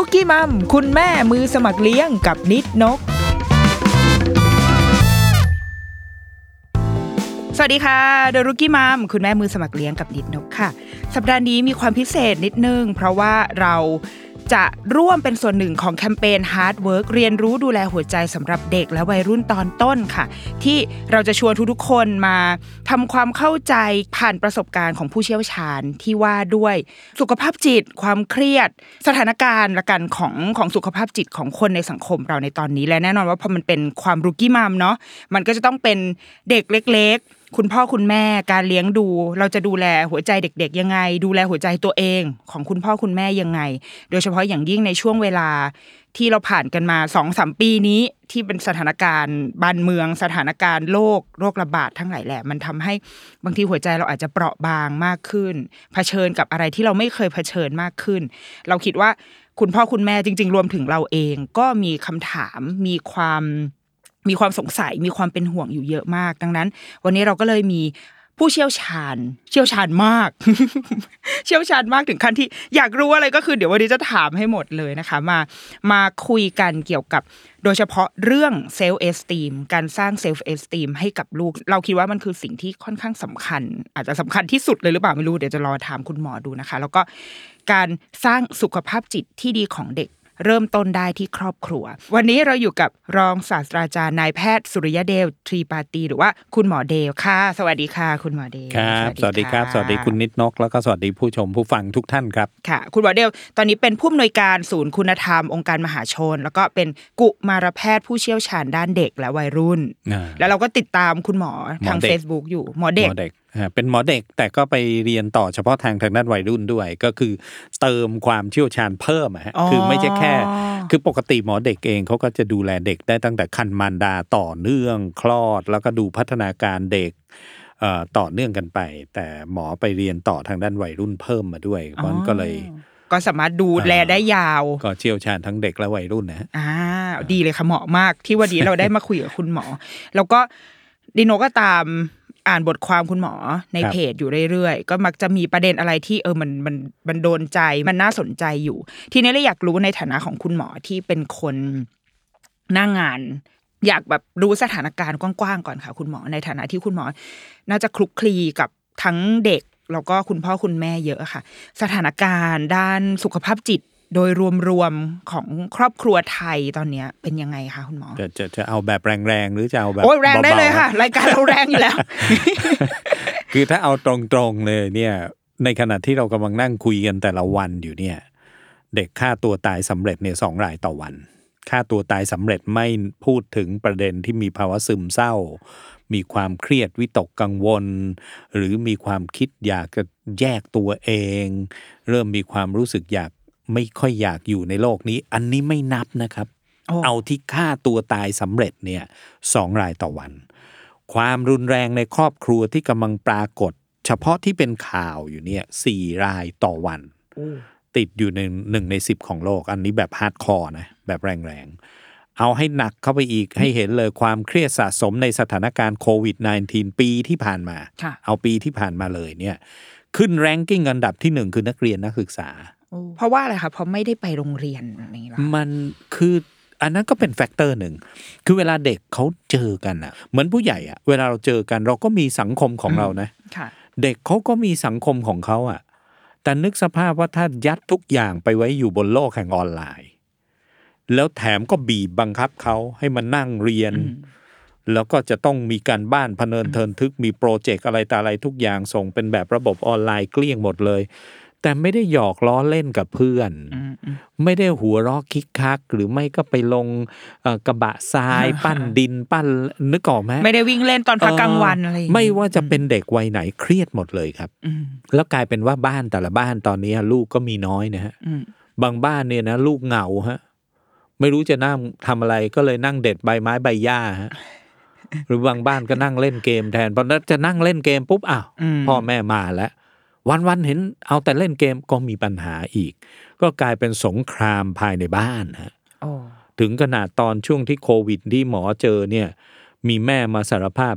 รุกี้มัม คุณแม่มือสมัครเลี้ยงกับนิดนก สวัสดีค่ะดรุกี้มัม คุณแม่มือสมัครเลี้ยงกับนิดนกค่ะ สัปดาห์นี้มีความพิเศษนิดนึง เพราะว่าเรา จะร่วมเป็นส่วนหนึ่งของแคมเปญ Hard Work เรียนรู้ดูแลหัวใจสำหรับเด็กและวัยรุ่นตอนต้นค่ะ ที่เราจะชวนทุกๆคนมาทำความเข้าใจผ่านประสบการณ์ของผู้เชี่ยวชาญที่ว่าด้วยสุขภาพจิต ความเครียด สถานการณ์ละกันของของสุขภาพจิตของคนในสังคมเราในตอนนี้และแน่นอนว่าพอมันเป็นความรุกี้มามเนาะมันก็จะต้องเป็นเด็กเล็กๆ คุณพ่อคุณแม่การเลี้ยงดู เราจะดูแลหัวใจเด็ก ๆ ยังไง ดูแลหัวใจตัวเองของคุณพ่อคุณแม่ยังไง โดยเฉพาะอย่างยิ่งในช่วงเวลาที่เราผ่านกันมาสองสามปีนี้ที่เป็นสถานการณ์บ้านเมือง สถานการณ์โรคโรคระบาดทั้งหลายแหละ มันทำให้บางทีหัวใจเราอาจจะเปราะบางมากขึ้น เผชิญกับอะไรที่เราไม่เคยเผชิญมากขึ้น เราคิดว่าคุณพ่อคุณแม่จริง ๆ รวมถึงเราเองก็มีคำถามมีความ มีความสงสัยมีความเป็นห่วงอยู่เยอะมาก ดังนั้น วันนี้เราก็เลยมีผู้เชี่ยวชาญ เชี่ยวชาญมาก เชี่ยวชาญมากถึงขั้นที่อยากรู้อะไรก็คือ เดี๋ยววันนี้จะถามให้หมดเลยนะคะ มามาคุยกันเกี่ยวกับโดยเฉพาะเรื่อง self-esteem การสร้าง self-esteem ให้กับลูก เราคิดว่ามันคือสิ่งที่ค่อนข้างสำคัญ อาจจะสำคัญที่สุดเลยหรือเปล่าไม่รู้เดี๋ยวจะรอถามคุณหมอดูนะคะ แล้วก็การสร้างสุขภาพจิตที่ดีของเด็ก เริ่มต้นได้ที่ครอบครัว วันนี้เราอยู่กับรองศาสตราจารย์นายแพทย์สุริยเดลทรีปาตี หรือว่าคุณหมอเดลค่ะ สวัสดีค่ะ คุณหมอเดลครับสวัสดีครับะสวัสดีคุณนิดนก แล้วก็สวัสดีผู้ชมผู้ฟังทุกท่านครับค่ะ คุณหมอเดลตอนนี้เป็นผู้อำนวยการศูนย์คุณธรรมองค์การมหาชน แล้วก็เป็นกุมารแพทย์ผู้เชี่ยวชาญด้านเด็กและวัยรุ่นอ่าแล้วเราก็ติดตามคุณหมอทางหมอเด็ก Facebook อยู่หมอเด็กหมอเด็กอ่าเป็นหมอเด็กแต่ก็ไปเรียนต่อเฉพาะทางทางด้านวัยรุ่นด้วย ก็คือเติมความเชี่ยวชาญเพิ่มอะฮะอ๋อคือไม่ใช่แค่ คือปกติหมอเด็กเองเขาก็จะดูแลเด็กได้ตั้งแต่คันมารดาต่อเนื่องคลอด แล้วก็ดูพัฒนาการเด็กเอ่อต่อเนื่องกันไป แต่หมอไปเรียนต่อทางด้านวัยรุ่นเพิ่มมาด้วยเพราะฉะนั้นก็เลยก็สามารถดูแลได้ยาว ก็เชี่ยวชาญทั้งเด็กและวัยรุ่นนะฮะอ่าดีเลยค่ะเหมาะมากที่วันนี้เราได้มาคุยกับคุณหมอ แล้วก็ดิโนก็ตาม อ่านบทความคุณหมอในครับเพจอยู่เรื่อยๆ ก็มักจะมีประเด็นอะไรที่เออมันมันมันโดนใจมันน่าสนใจอยู่ ทีนี้เราอยากรู้ในฐานะของคุณหมอที่เป็นคนหน้างงาน อยากแบบรู้สถานการณ์กว้างๆก่อนค่ะ คุณหมอในฐานะที่คุณหมอ น่าจะคลุกคลีกับทั้งเด็กแล้วก็คุณพ่อคุณแม่เยอะค่ะ สถานการณ์ด้านสุขภาพจิต โดยรวมๆของครอบครัวไทยตอนเนี้ยเป็นยังไงคะคุณหมอ จะจะจะเอาแบบแรงๆหรือจะเอาแบบโอ้ยแรงได้เลยบาๆค่ะ รายการเราแรงอยู่แล้ว คือถ้าเอาตรงๆเลยเนี่ย ในขณะที่เรากำลังนั่งคุยกันแต่ละวันอยู่เนี่ย เด็กฆ่าตัวตายสำเร็จเนี่ยสองรายต่อวันฆ่าตัวตายสำเร็จไม่พูดถึงประเด็นที่มีภาวะซึมเศร้า มีความเครียดวิตกกังวล หรือมีความคิดอยากจะแยกตัวเอง เริ่มมีความรู้สึกอยาก ไม่ค่อยอยากอยู่ในโลกนี้ อันนี้ไม่นับนะครับโอ้เอาที่ฆ่าตัวตายสำเร็จเนี่ยสองรายต่อวัน ความรุนแรงในครอบครัวที่กำลังปรากฏ เฉพาะที่เป็นข่าวอยู่เนี่ยสี่รายต่อวันติดอยู่ในหนึ่งในสิบของโลก อันนี้แบบ hardcore นะ แบบแรงๆ เอาให้หนักเข้าไปอีกให้เห็นเลยความเครียดสะสมในสถานการณ์โควิด -19 ปีที่ผ่านมาค่ะเอาปีที่ผ่านมาเลยเนี่ย ขึ้น ranking อันดับที่หนึ่งคือนักเรียนนักศึกษา เพราะว่าอะไรคะเพราะไม่ได้ไปโรงเรียนอะไรอย่างเงี้ยเหรอมันคืออันนั้นก็เป็น factor หนึ่ง คือเวลาเด็กเขาเจอกันอะเหมือนผู้ใหญ่อะเวลาเราเจอกันเราก็มีสังคมของเรานะค่ะเด็กเขาก็มีสังคมของเขาอะแต่นึกสภาพว่าถ้ายัดทุกอย่างไปไว้อยู่บนโลกแห่งออนไลน์ แล้วแถมก็บีบบังคับเขาให้มันนั่งเรียน แล้วก็จะต้องมีการบ้านพะเนินเทินทึกมีโปรเจกต์อะไรต่ออะไรทุกอย่างส่งเป็นแบบระบบออนไลน์เกลี้ยงหมดเลย แต่ไม่ได้หยอกล้อเล่นกับเพื่อน ไม่ได้หัวเราะคิกคัก หรือไม่ก็ไปลงเอ่อกระบะทราย ปั้นดินปั้นนึกออกไหมไม่ได้วิ่งเล่นตอนพักกลางวันอะไรอย่างไม่เงี้ยว่าจะเป็นเด็กวัยไหนเครียดหมดเลยครับอืมแล้วกลายเป็นว่าบ้านแต่ละบ้านตอนนี้ลูกก็มีน้อยนะฮะอืมบางบ้านเนี่ยนะ ลูกเหงาฮะ ไม่รู้จะนั่งทำอะไรก็เลยนั่งเด็ดใบไม้ใบหญ้าฮะหรือบางบ้านก็นั่งเล่นเกมแทนพอจะนั่งเล่นเกมปุ๊บอ้าวอืมพ่อแม่มาแล้ว วันวันๆเห็นเอาแต่เล่นเกมก็มีปัญหาอีก ก็กลายเป็นสงครามภายในบ้านฮะโอ้ถึงขนาดตอนช่วงที่โควิดที่หมอเจอเนี่ย มีแม่มาสารภาพ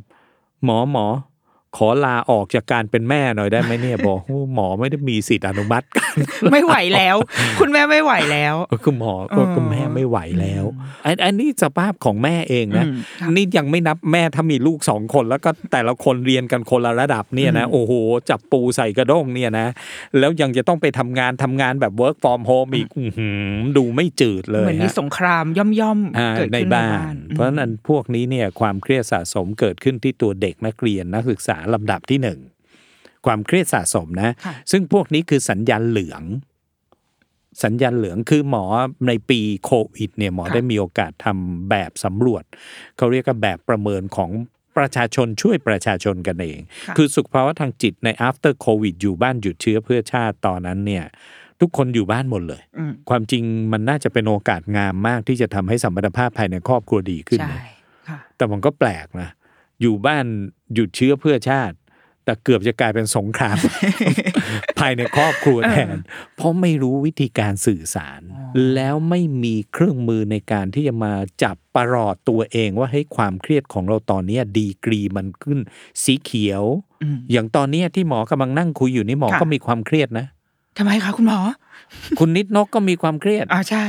หมอหมอ ขอลาออกจากการเป็นแม่หน่อยได้ไหมเนี่ยบอกโอ้หมอไม่ได้มีสิทธิ์อนุมัติการไม่ไหวแล้ว คุณแม่ไม่ไหวแล้วก็คือหมอก็เออก็แม่ไม่ไหวแล้วอันอันนี้สภาพของแม่เองนะอืมครับนี่ยังไม่นับแม่ถ้ามีลูกสองคน แล้วก็แต่ละคนเรียนกันคนละระดับเนี่ยนะโอ้โหจับปูใส่กระด้งเนี่ยนะแล้วยังจะต้องไปทำงานทำงานแบบ work from home อีกอื้อหือดูไม่จืดเลยเหมือนมีฮะสงครามย่อมย่อมๆอ่าเกิดในขึ้นในบ้าบ้านนเพราะฉะนั้นพวกนี้เนี่ยความเครียดสะสมเกิดขึ้นที่ตัวเด็กนักเรียนนักศึกษาลำดับที่หนึ่งความเครียดสะสมนะค่ะซึ่งพวกนี้คือสัญญาณเหลือง สัญญาณเหลืองคือหมอในปีโควิดเนี่ยหมอได้มีโอกาสทำแบบสำรวจ เขาเรียกว่าแบบประเมินของประชาชนช่วยประชาชนกันเองค่ะคือสุขภาวะทางจิตใน after covid อยู่บ้านหยุดเชื้อเพื่อชาติตอนนั้นเนี่ยทุกคนอยู่บ้านหมดเลยอืมความจริงมันน่าจะเป็นโอกาสงามมากที่จะทำให้สมรรถภาพภายในครอบครัวดีขึ้นใช่นะค่ะแต่มันก็แปลกนะ อยู่บ้านหยุดเชื้อเพื่อชาติ แต่เกือบจะกลายเป็นสงคราม ภายในครอบครัวแทน เพราะไม่รู้วิธีการสื่อสาร แล้วไม่มีเครื่องมือในการที่จะมาจับประหลอดตัวเองว่าให้ยความเครียดของเราตอนเนี้ยดีกรีมันขึ้น สีเขียวอืมอย่างตอนเนี้ยที่หมอกำลังนั่งคุยอยู่นี่หมอค่ะก็มีความเครียดนะทำไมคะคุณหมอ คุณนิดนกก็มีความเครียดอ่าใช่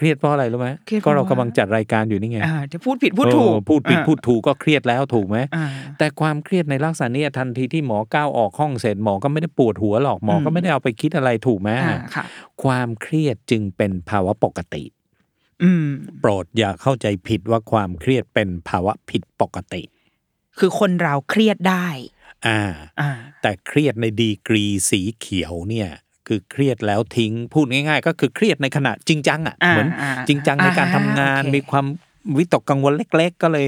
เครียดเพราะอะไรรู้ไหมเครียดเพก็ราะเราว่ากำลังจัดรายการอยู่นี่ไงอ่าจะพูดผิดพูดถูกเออพูดผิดอ่าพูดถูกก็เครียดแล้วถูกไหม อ่า แต่ความเครียดในลักษณะเนี้ยทันทีที่หมอก้าวออกห้องเสร็จหมอก็ไม่ได้ปวดหัวหรอกหมอก็อืม ไม่ได้เอาไปคิดอะไรถูกไหมอ่าค่ะ ความเครียดจึงเป็นภาวะปกติ อืม โปรดอย่าเข้าใจผิดว่าความเครียดเป็นภาวะผิดปกติ คือคนเราเครียดได้ อ่า อ่า แต่เครียดในดีกรีสีเขียวเนี่ย คือเครียดแล้วทิ้งพูดง่ายๆ ก็คือเครียดในขณะจริงจังอะอ่าเหมือนอ่าจริงจังในการทำงานอ่าโอเคมีความวิตกกังวลเล็ก ๆ ก็เลย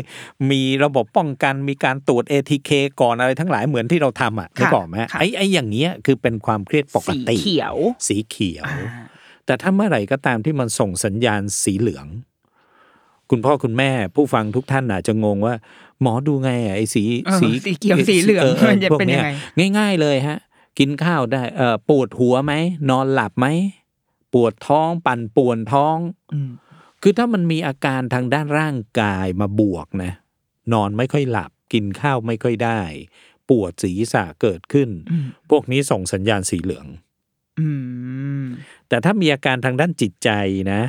มีระบบป้องกันมีการตรวจ ATK ก่อนอะไรทั้งหลายเหมือนที่เราทำอะนึกออกไหมค่ะไอ้ไอ้อย่างเงี้ยคือเป็นความเครียดปกสีติเขียว สีเขียวอ่าแต่ถ้าเมื่อไหร่ก็ตามที่มันส่งสัญญาณสีเหลือง คุณพ่อคุณแม่ผู้ฟังทุกท่านอาจจะงงว่า หมอดูไงอะไอ้สีเออสีเขียวสีเหลืองมันจะพวกเป็นยังไงง่าย ๆ เลยฮะ กินข้าวได้เอ่อปวดหัวไหมนอนหลับไหมปวดท้องปั่นป่วนท้องอืมคือถ้ามันมีอาการทางด้านร่างกายมาบวกนะ นอนไม่ค่อยหลับ กินข้าวไม่ค่อยได้ ปวดศีรษะเกิดขึ้นอืมพวกนี้ส่งสัญญาณสีเหลืองอืมแต่ถ้ามีอาการทางด้านจิตใจนะ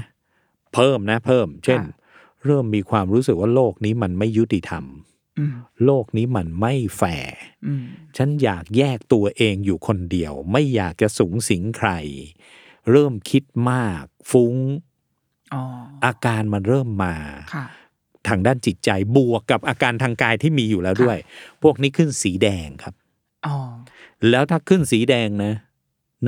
เพิ่มนะ เพิ่ม เช่นค่ะเริ่มมีความรู้สึกว่าโลกนี้มันไม่ยุติธรรมอืม โลกนี้มันไม่แฟร์อืมฉันอยากแยกตัวเองอยู่คนเดียว ไม่อยากจะสูงสิงใคร เริ่มคิดมาก ฟุ้งอ๋ออาการมันเริ่มมาค่ะทางด้านจิตใจบวกกับอาการทางกายที่มีอยู่แล้วด้วย พวกนี้ขึ้นสีแดงครับอ๋อแล้วถ้าขึ้นสีแดงนะ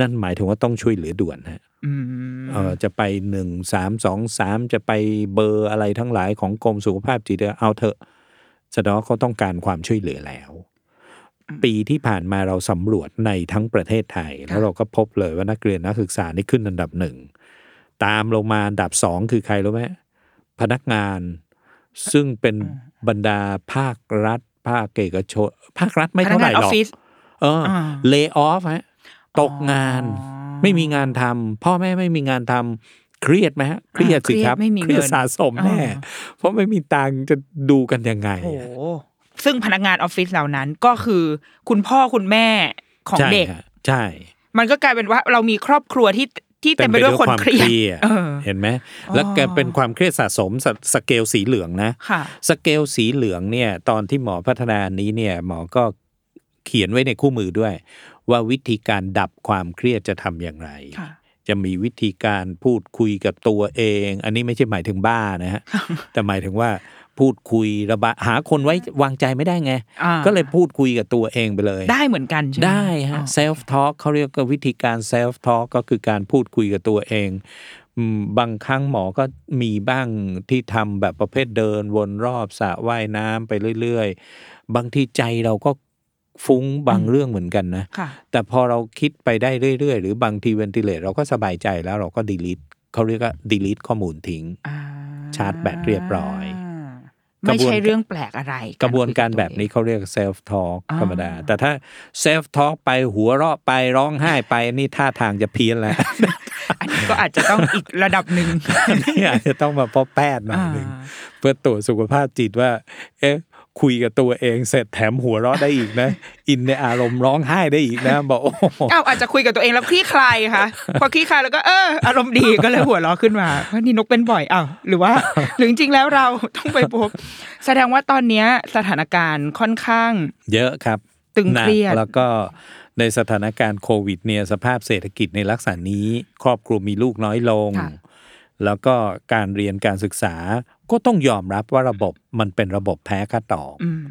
นั่นหมายถึงว่าต้องช่วยเหลือด่วนฮะอืมเออจะไปหนึ่งสามสองสามจะไปเบอร์อะไรทั้งหลายของกรมสุขภาพจิตเอาเถอะ แสดงว่าเขาต้องการความช่วยเหลือแล้ว ปีที่ผ่านมาเราสำรวจในทั้งประเทศไทย แล้วเราก็พบเลยว่านักเรียนนักศึกษานี่ขึ้นอันดับหนึ่งตามลงมาอันดับสองคือใครรู้ไหมพนักงานซึ่งเป็นบรรดาภาครัฐ ภาคเอกชนภาครัฐไม่พนัเท่ากไหงาร่นอหอรฟอกฟิศเอออ่าเล y o อ f ฮะตกงานอ๋อไม่มีงานทำพ่อแม่ไม่มีงานทำ เครียดไหมฮะเครียดสิครับเครียดไม่มีเครียดเงินสะสมแน่อ่าเพราะไม่มีตังค์จะดูกันยังไงโอ้โหอะซึ่งพนักงานออฟฟิศเหล่านั้นก็คือ คุณพ่อคุณแม่ของใช่เด็กฮะใช่ มันก็กลายเป็นว่าเรามีครอบครัวที่ที่เต็มไปด้วยคนเครียดเออเห็นไหมแล้วแกเป็นความเครียดสะสมสสเกลสีเหลืองนะค่ะสเกลสีเหลืองเนี่ย ตอนที่หมอพัฒนานี้เนี่ย หมอก็เขียนไว้ในคู่มือด้วย ว่าวิธีการดับความเครียดจะทำอย่างไรค่ะ จะมีวิธีการพูดคุยกับตัวเอง อันนี้ไม่ใช่หมายถึงบ้านะฮะแต่หมายถึงว่าพูดคุยระบายหาคนไว้วางใจไม่ได้ไงอ่าก็เลยพูดคุยกับตัวเองไปเลย ได้เหมือนกันใช่ไหมได้ฮะอ๋อ self talk เขาเรียกว่าวิธีการ self talk ก็คือการพูดคุยกับตัวเองอืมบางครั้งหมอก็มีบ้างที่ทำแบบประเภทเดินวนรอบสระว่ายน้ำไปเรื่อย ๆ บางทีใจเราก็ ฟุ้งบางเรื่องเหมือนกันนะค่ะแต่พอเราคิดไปได้เรื่อย ๆ หรือบางทีเวนติเลตเราก็สบายใจแล้วเราก็ delete เขาเรียกว่า delete ข้อมูลทิ้งอ่าชาร์จแบตเรียบร้อยไม่ใช่เรื่องแปลกอะไร กระบวนการแบบนี้เขาเรียก self talk ธรรมดา แต่ถ้า self talk ไปหัวเราะไปร้องไห้ไปนี่ท่าทางจะเพี้ยนแล้ว อันนี้ก็อาจจะต้องอีกระดับหนึ่งนี่อาจจะต้องมาพบแพทย์หน่อยหนึ่งอ่าเพื่อตรวจสุขภาพจิตว่า เอ๊ะ คุยกับตัวเองเสร็จแถมหัวเราะได้อีกนะ อินในอารมณ์ร้องไห้ได้อีกนะบอกโอ้โหอ้าวอาจจะคุยกับตัวเองแล้วคลี่คลายค่ะพอคลี่คลายแล้วก็เอออารมณ์ดีก็เลยหัวเราะขึ้นมาเพราะนี่นกเป็นบ่อยอ้าวหรือว่าหรือจริงๆแล้วเราต้องไปพบแสดงว่าตอนเนี้ยสถานการณ์ค่อนข้าง เยอะครับ ตึงเครียดหนักแล้วก็ในสถานการณ์โควิดเนี่ยสภาพเศรษฐกิจในลักษณะนี้ ครอบครัวมีลูกน้อยลงค่ะแล้วก็การเรียนการศึกษา ก็ต้องยอมรับว่าระบบมันเป็นระบบแพ้ค่าตอกอืม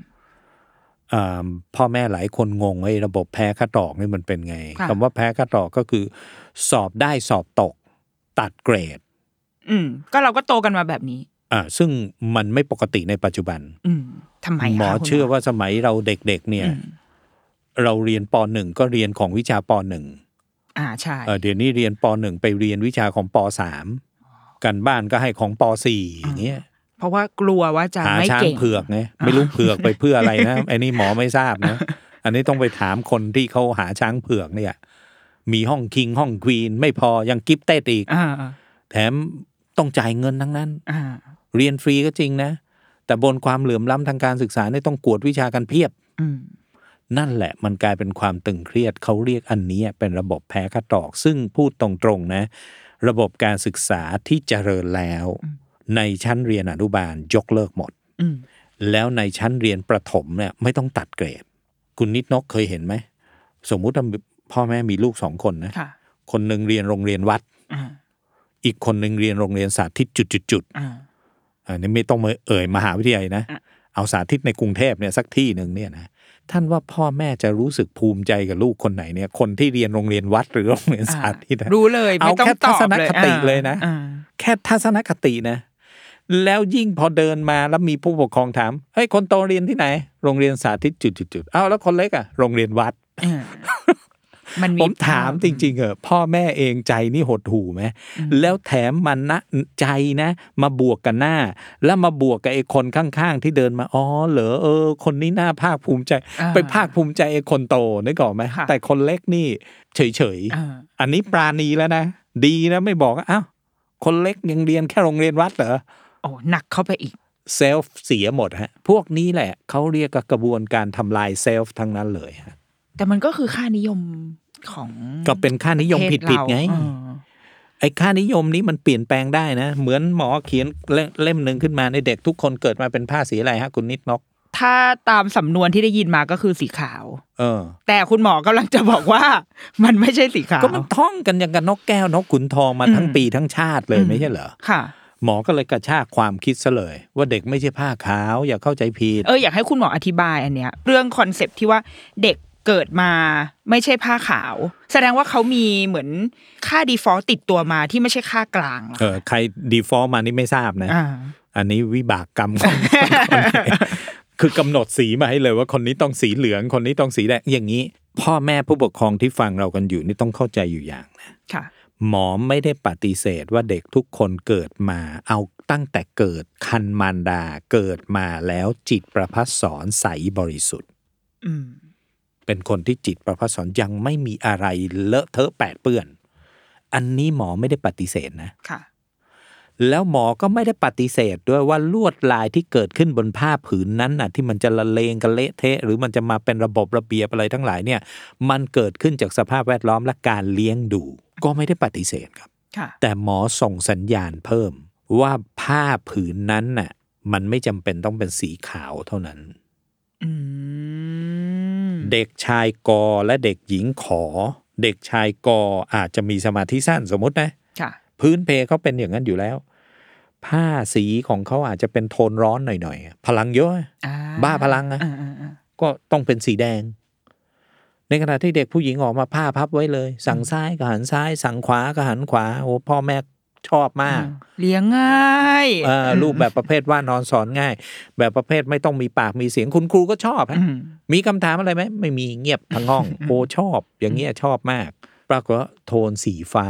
อ่าพ่อแม่หลายคนงงไอ้ระบบแพ้ค่าตอกนี่มันเป็นไงค่ะคำว่าแพ้ค่าตอกก็คือ สอบได้สอบตก ตัดเกรด อืม ก็เราก็โตกันมาแบบนี้ อ่า ซึ่งมันไม่ปกติในปัจจุบัน อืมทำไมคะหมอคุณเชื่อว่าสมัยเราเด็กๆเนี่ยอืมเราเรียนปหนึ่งก็เรียนของวิชาปหนึ่งอ่าใช่เออเดี๋ยวนี้เรียนปหนึ่งไปเรียนวิชาของปสาม กันบ้านก็ให้ของปสี่อย่างเงี้ยเพราะว่ากลัวว่าจะหาไม่ช้างเก่ง เผือกไงไม่รู้เผือกไปเพื่ออะไรนะไอ้นี่หมอไม่ทราบนะ อันนี้ต้องไปถามคนที่เขาหาช้างเผือกเนี่ย มีห้องคิงห้องควีนไม่พอยังกิฟเต็ดอีกอ่าแถมต้องจ่ายเงินทั้งนั้น อ่าเรียนฟรีก็จริงนะ แต่บนความเหลื่อมล้ำทางการศึกษาเนี่ยต้องกวดวิชากันเพียบ อืมนั่นแหละมันกลายเป็นความตึงเครียดเขาเรียกอันนี้เป็นระบบแพ้คัดตอก ซึ่งพูดตรงๆนะ ระบบการศึกษาที่เจริญแล้ว ในชั้นเรียนอนุบาลยกเลิกหมดอืมแล้วในชั้นเรียนประถมเนี่ยไม่ต้องตัดเกรด คุณนิดนกเคยเห็นไหม สมมุติว่าพ่อแม่มีลูกสองคนนะค่ะคนหนึ่งเรียนโรงเรียนวัดอ่าอีกคนหนึ่งเรียนโรงเรียนสาธิตจุดๆๆอ่าอันนี้ไม่ต้องมาเอ่ยมหาวิทยาลัยนะอะเอาสาธิตในกรุงเทพเนี่ยสักที่หนึ่งเนี่ยนะ ท่านว่าพ่อแม่จะรู้สึกภูมิใจกับลูกคนไหนเนี่ย คนที่เรียนโรงเรียนวัดหรือโรงเรียนสาธิตนะรู้เลยเอาไม่ต้องแค่ตทัอบศนเลยคติเลยนะอ่าแค่ทัศนคตินะ แล้วยิ่งพอเดินมาแล้วมีผู้ปกครองถามเฮ้ยคนโตเรียนที่ไหน โรงเรียนสาธิตจุดๆๆเอาแล้วคนเล็กอะโรงเรียนวัดอ่า มันผมถามจริงๆเหอะพ่อแม่เองใจนี่หดหูไหมแล้วแถมมันนะใจนะ มาบวกกันหน้า แล้วมาบวกกับไอ้คนข้างๆ ที่เดินมาอ๋อเหรอเออ คนนี้น่าภาคภูมิใจอ่าไปภาคภูมิใจไอ้คนโตนึกออกไหมค่ะแต่คนเล็กนี่เฉยอ่าๆอันนี้ปราณีแล้วนะดีนะไม่บอกว่าอ้าวคนเล็กยังเรียนแค่โรงเรียนวัดเหรอโอ้หนักเข้าไปอีกเซลฟ์เสียหมดฮะ พวกนี้แหละเขาเรียกกระบวนการทำลายเซลฟ์ทั้งนั้นเลยฮะ แต่มันก็คือค่านิยม ของก็เป็นค่านิยมประเทศผิดๆไงเราเออไอ้ค่านิยมนี้มันเปลี่ยนแปลงได้นะ เหมือนหมอเขียนเล่มเล่มหนึ่งขึ้นมาในเด็กทุกคนเกิดมาเป็นผ้าสีอะไรฮะคุณนิดนก ถ้าตามสำนวนที่ได้ยินมาก็คือสีขาว เออ แต่คุณหมอกำลังจะบอกว่า มันไม่ใช่สีขาว ก็มันท่องกันอย่างกับนกแก้วนกขุนทองมาทั้งอืมปีทั้งชาติเลยอืมไม่ใช่เหรอค่ะ หมอก็เลยกระชากความคิดซะเลย ว่าเด็กไม่ใช่ผ้าขาวอย่าเข้าใจผิดเอออยากให้คุณหมออธิบายอันเนี้ย เรื่อง concept ที่ว่าเด็ก เกิดมาไม่ใช่ผ้าขาว แสดงว่าเขามีเหมือนค่า default ติดตัวมาที่ไม่ใช่ค่ากลางเหรอเออใคร default มานี่ไม่ทราบนะอ่าอันนี้วิบากกรรมของคนไหนคือกำหนดสีมาให้เลยว่าคนนี้ต้องสีเหลืองคนนี้ต้องสีแดงอย่างนี้ พ่อแม่ผู้ปกครองที่ฟังเรากันอยู่นี่ต้องเข้าใจอยู่อย่างนะค่ะหมอไม่ได้ปฏิเสธว่าเด็กทุกคนเกิดมา เอาตั้งแต่เกิดคันมารดาเกิดมาแล้วจิตประพัสสอนใสบริสุทธิ์อืม เป็นคนที่จิตประพัสสอนยังไม่มีอะไรเลอะเทอะแปดเปื้อน อันนี้หมอไม่ได้ปฏิเสธนะค่ะ แล้วหมอก็ไม่ได้ปฏิเสธด้วยว่าลวดลายที่เกิดขึ้นบนผ้าผืนนั้นน่ะ ที่มันจะละเลงกันเละเทะ หรือมันจะมาเป็นระบบระเบียบอะไรทั้งหลายเนี่ย มันเกิดขึ้นจากสภาพแวดล้อมและการเลี้ยงดู ก็ไม่ได้ปฏิเสธครับค่ะแต่หมอส่งสัญญาณเพิ่ม ว่าผ้าผืนนั้นน่ะ มันไม่จำเป็นต้องเป็นสีขาวเท่านั้น อืม เด็กชายกอและเด็กหญิงขอ เด็กชายกออาจจะมีสมาธิสั้นสมมตินะค่ะพื้นเพเขาเป็นอย่างนั้นอยู่แล้ว ผ้าสีของเขาอาจจะเป็นโทนร้อนหน่อยๆ พลังเยอะอ่บ้าพลังนะอ่าอ่าอ่าก็ต้องเป็นสีแดง ในขณะที่เด็กผู้หญิงออกมาผ้าพับไว้เลย สั่งซ้ายก็หันซ้าย สั่งขวาก็หันขวาโอ้พ่อแม่ ชอบมาก เลี้ยงง่ายเออรูปแบบประเภทว่านอนสอนง่าย แบบประเภทไม่ต้องมีปากมีเสียงคุณครูก็ชอบฮะอืมมีคำถามอะไรไหมไม่มีเงียบทั้งห้องโอ้ชอบ อย่างเงี้ยชอบมาก ปรากฏว่าโทนสีฟ้า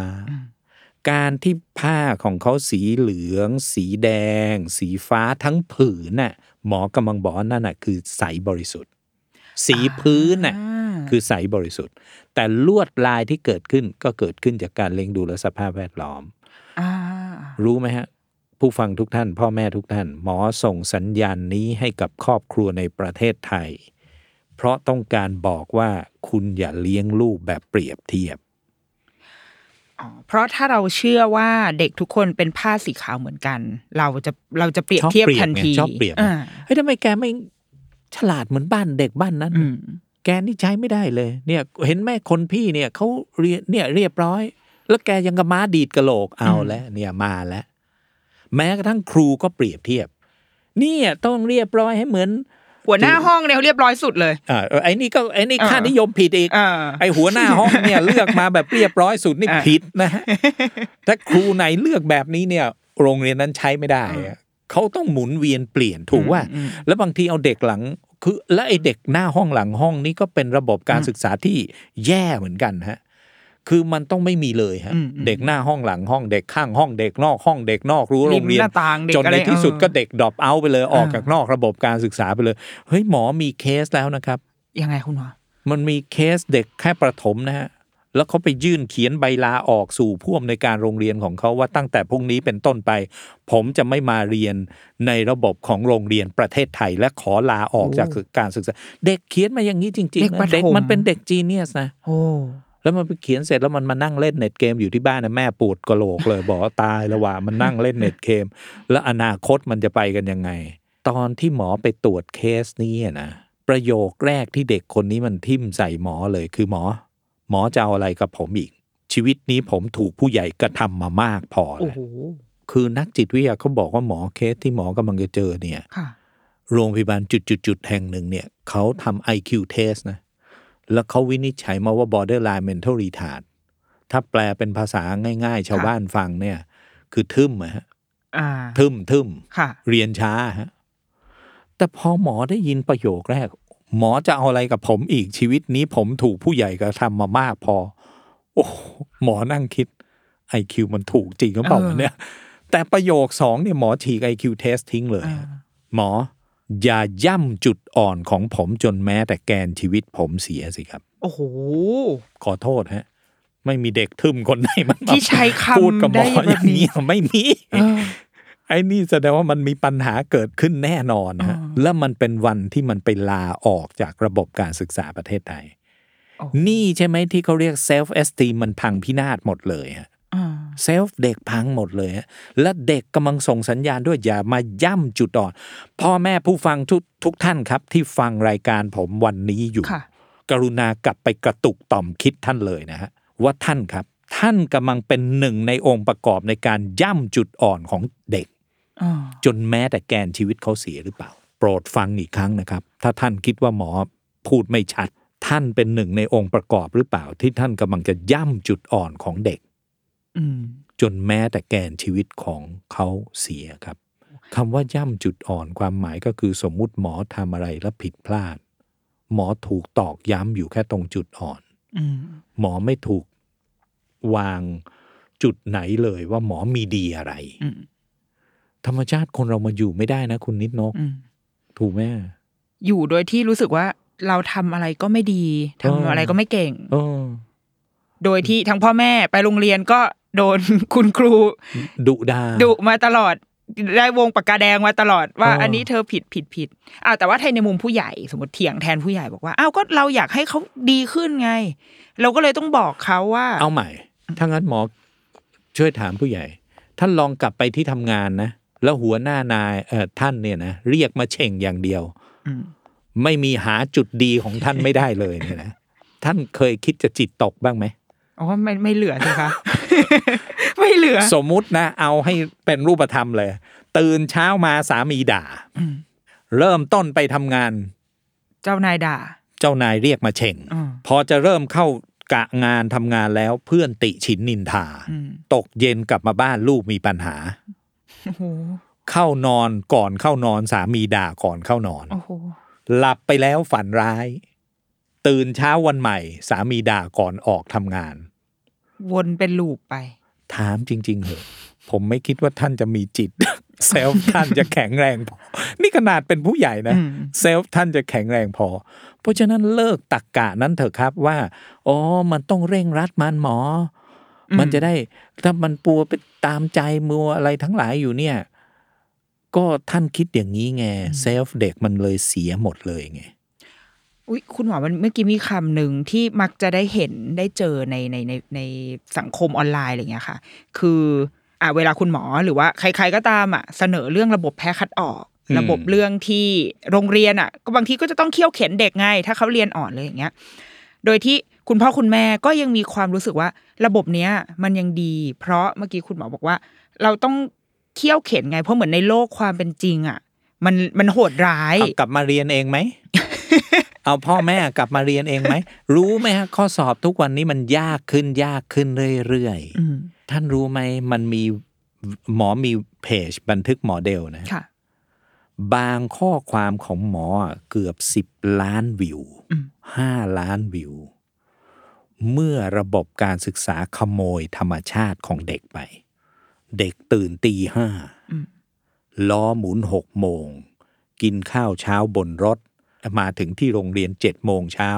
การที่ผ้าของเขาสีเหลือง สีแดง สีฟ้าทั้งผืนน่ะ หมอกำลังบอกว่านั่นน่ะคือใสบริสุทธิ์ สีพื้นน่ะอ่าคือใสบริสุทธิ์ แต่ลวดลายที่เกิดขึ้นก็เกิดขึ้นจากการเลี้ยงดูและสภาพแวดล้อมอ่า รู้ไหมฮะ ผู้ฟังทุกท่าน พ่อแม่ทุกท่าน หมอส่งสัญญาณนี้ให้กับครอบครัวในประเทศไทย เพราะต้องการบอกว่าคุณอย่าเลี้ยงลูกแบบเปรียบเทียบอ๋อเพราะถ้าเราเชื่อว่าเด็กทุกคนเป็นผ้าสีขาวเหมือนกัน เราจะเราจะเปรียบชอบเทียบเปรียบทันไงทีชอบเปรียบอ่าเฮ้ยทำไมแกไม่ฉลาดเหมือนบ้านเด็กบ้านนั้นอืมแกนี่ใช้ไม่ได้เลย เนี่ย เห็นแม่คนพี่เนี่ยเขาเรียนเนี่ยเรียบร้อย แล้วแกยังกับม้าดีดกระโหลกเอาแล้วเนี่ยมาแล้ว แม้กระทั่งครูก็เปรียบเทียบเนี่ยต้องเรียบร้อยให้เหมือน หัวหน้าห้องเนี่ยเรียบร้อยสุดเลยอ่าเออไอ้นี่ก็ไอ้นี่อ่าค่านิยมผิดอีกอ่าไอ้หัวหน้าห้องเนี่ยเลือกมาแบบเรียบร้อยสุดนี่อ่าผิดนะฮะถ้าครูไหนเลือกแบบนี้เนี่ย โรงเรียนนั้นใช้ไม่ได้อะเขาต้องหมุนเวียนเปลี่ยนถูกว่า แล้วบางทีเอาเด็กหลังคือและไอ้เด็กหน้าห้องหลังห้องนี่ก็เป็นระบบการศึกษาที่แย่เหมือนกันฮะ คือมันต้องไม่มีเลยฮะอืมอืมเด็กหน้าห้องหลังห้องเด็กข้างห้องเด็กนอกห้องเด็กนอกรั้วโรงเรียนริมหน้าต่างเด็กจนในอะไรที่สุดเออก็เด็ก drop เอาไปเลยออกอ่าจากนอกระบบการศึกษาไปเลย เฮ้ยหมอมีเคสแล้วนะครับ ยังไงคุณหมอมันมีเคสเด็กแค่ประถมนะฮะแล้วเขาไปยื่นเขียนใบลาออกสู่ผู้อำนวยการโรงเรียนของเขาว่าตั้งแต่พรุ่งนี้เป็นต้นไป ผมจะไม่มาเรียนในระบบของโรงเรียนประเทศไทย และขอลาออกจากการศึกษา เด็กเขียนมาอย่างนี้จริงเด็กๆประถมนะเด็กมันเป็นเด็ก genius นะโอ้ แล้วมันไปเขียนเสร็จแล้วมันมานั่งเล่นเน็ตเกมอยู่ที่บ้านนะแม่ปวดกะโหลกเลยบอกว่าตายแล้วว่ามันนั่งเล่นเน็ตเกม แล้วอนาคตมันจะไปกันยังไง ตอนที่หมอไปตรวจเคสนี้อะนะประโยคแรกที่เด็กคนนี้มันทิ่มใส่หมอเลยคือหมอ หมอจะเอาอะไรกับผมอีก ชีวิตนี้ผมถูกผู้ใหญ่กระทำมามากพอโอ้แล้วโหคือนักจิตวิทยาเขาบอกว่าหมอเคสที่หมอกำลังจะเจอเนี่ยค่ะโรงพยาบาลจุดๆๆแห่งหนึ่งเนี่ยเขาทำ IQ test นะ แล้วเขาวินิจฉัยมาว่า borderline mental retard ถ้าแปลเป็นภาษาง่าย ๆ ชาวบ้านฟังเนี่ย คือทึมอะฮะอ่าทึมทึมค่ะเรียนช้าฮะแต่พอหมอได้ยินประโยคแรก หมอจะเอาอะไรกับผมอีกชีวิตนี้ผมถูกผู้ใหญ่กระทำมามากพอ โอ้โหหมอนั่งคิด IQ มันถูกจริงหรือเปล่าเออวะเนี่ย แต่ประโยคสองเนี่ยหมอฉีก IQ test ทิ้งเลยอ่าหมอ อย่าย่ำจุดอ่อนของผมจนแม้แต่แกนชีวิตผมเสียสิครับ โอ้โห ขอโทษฮะ ไม่มีเด็กทึมคนไหนมันมาที่ใช้คำพูดกับหมอได้แบบอย่างนี้นี้ไม่มีเออไอ้นี่แสดงว่ามันมีปัญหาเกิดขึ้นแน่นอนฮะอ่าแล้วมันเป็นวันที่มันไปลาออกจากระบบการศึกษาประเทศไทยโอ้โหนี่ใช่ไหมที่เขาเรียก self-esteem มันพังพินาศหมดเลยฮะอ่า เซลฟ์เด็กพังหมดเลยฮะและเด็กกำลังส่งสัญญาณด้วยอย่ามาย่ำจุดอ่อน พ่อแม่ผู้ฟังทุกทุกท่านครับ ที่ฟังรายการผมวันนี้อยู่ค่ะกรุณากลับไปกระตุกต่อมคิดท่านเลยนะฮะว่าท่านครับ ท่านกำลังเป็นหนึ่งในองค์ประกอบในการย่ำจุดอ่อนของเด็กอ่าจนแม้แต่แกนชีวิตเขาเสียหรือเปล่า โปรดฟังอีกครั้งนะครับ ถ้าท่านคิดว่าหมอพูดไม่ชัด ท่านเป็นหนึ่งในองค์ประกอบหรือเปล่า ที่ท่านกำลังจะย่ำจุดอ่อนของเด็กอืม จนแม้แต่แกนชีวิตของเขาเสียครับคำว่าย่ำจุดอ่อนความหมายก็คือสมมุติหมอทำอะไรแล้วผิดพลาด หมอถูกตอกย้ำอยู่แค่ตรงจุดอ่อนอืมหมอไม่ถูกวางจุดไหนเลยว่าหมอมีดีอะไรอืมธรรมชาติคนเรามาอยู่ไม่ได้นะ คุณนิดนกอืมถูกไหมอยู่โดยที่รู้สึกว่าเราทำอะไรก็ไม่ดีทำอะไรก็ไม่เก่งเออ โดยที่ทั้งพ่อแม่ไปโรงเรียนก็โดนคุณครูดุดาดุมาตลอดได้วงปากกาแดงมาตลอดว่าอ๋ออัอันนี้เธอผิดผิดผิดอ้าวแต่ว่าถ้าในมุมผู้ใหญ่สมมติเถียงแทนผู้ใหญ่บอกว่าอ้าวก็เราอยากให้เขาดีขึ้นไง เราก็เลยต้องบอกเขาว่า เอาใหม่ถ้างั้นหมอช่วยถามผู้ใหญ่ ท่านลองกลับไปที่ทำงานนะแล้วหัวหน้านายเอ่อท่านเนี่ยนะเรียกมาเช่งอย่างเดียวอืมไม่มีหาจุดดีของท่านไม่ได้เลยเนี่ยนะท่านเคยคิดจะจิตตกบ้างไหม อ๋อไม่ไม่เหลือสิคะไม่เหลือ สมมุตินะ เอาให้เป็นรูปธรรมเลย ตื่นเช้ามาสามีด่า เริ่มต้นไปทำงาน เจ้านายด่า เจ้านายเรียกมาเช่งอืมพอจะเริ่มเข้ากะงานทำงานแล้วเพื่อนติฉินนินทาอืมตกเย็นกลับมาบ้านลูกมีปัญหาโอ้โหเข้านอนก่อนเข้านอนสามีด่าก่อนเข้านอนโอ้โหหลับไปแล้วฝันร้าย ตื่นเช้าวันใหม่ สามีด่าก่อนออกทำงาน วนเป็นลูปไป ถามจริง ๆเหอะผมไม่คิดว่าท่านจะมีจิตเซลฟ์ท่านจะแข็งแรงพอ นี่ขนาดเป็นผู้ใหญ่นะอืมself ท่านจะแข็งแรงพอ เพราะฉะนั้นเลิกตรรกะนั้นเถอะครับว่าอ๋อมันต้องเร่งรัดมันหมออมันจะได้ถ้ามันมัวไปตามใจมัวอะไรทั้งหลายอยู่เนี่ย ก็ท่านคิดอย่างนี้ไง self เด็กมันเลยเสียหมดเลยไง อุ้ยคุณหมอมันเมื่อกี้มีคำหนึ่งที่มักจะได้เห็นได้เจอในในในในสังคมออนไลน์อะไรเงี้ยค่ะ คืออะเวลาคุณหมอหรือว่าใคร ๆก็ตามอะเสนอเรื่องระบบแพ้คัดออกอืมระบบเรื่องที่โรงเรียนอะ ก็บางทีก็จะต้องเคี่ยวเข็นเด็กไง ถ้าเขาเรียนอ่อนเลยอย่างเงี้ย โดยที่คุณพ่อคุณแม่ก็ยังมีความรู้สึกว่า ระบบเนี้ยมันยังดี เพราะเมื่อกี้คุณหมอบอกว่า เราต้องเคี่ยวเข็นไง เพราะเหมือนในโลกความเป็นจริงอะ มันมันโหดร้ายเอากลับมาเรียนเองไหม เอาพ่อแม่กลับมาเรียนเองไหม รู้ไหมฮะข้อสอบทุกวันนี้มันยากขึ้นยากขึ้นเรื่อยอืมๆท่านรู้ไหมมันมีหมอมีเพจบันทึกหมอเดลนะค่ะบางข้อความของหมอเกือบสิบล้านวิวอืมห้าล้านวิว เมื่อระบบการศึกษาขโมยธรรมชาติของเด็กไป เด็กตื่นตีห้าอืมล้อหมุนหกโมง กินข้าวเช้าบนรถ มาถึงที่โรงเรียนเจ็ดโมงเช้า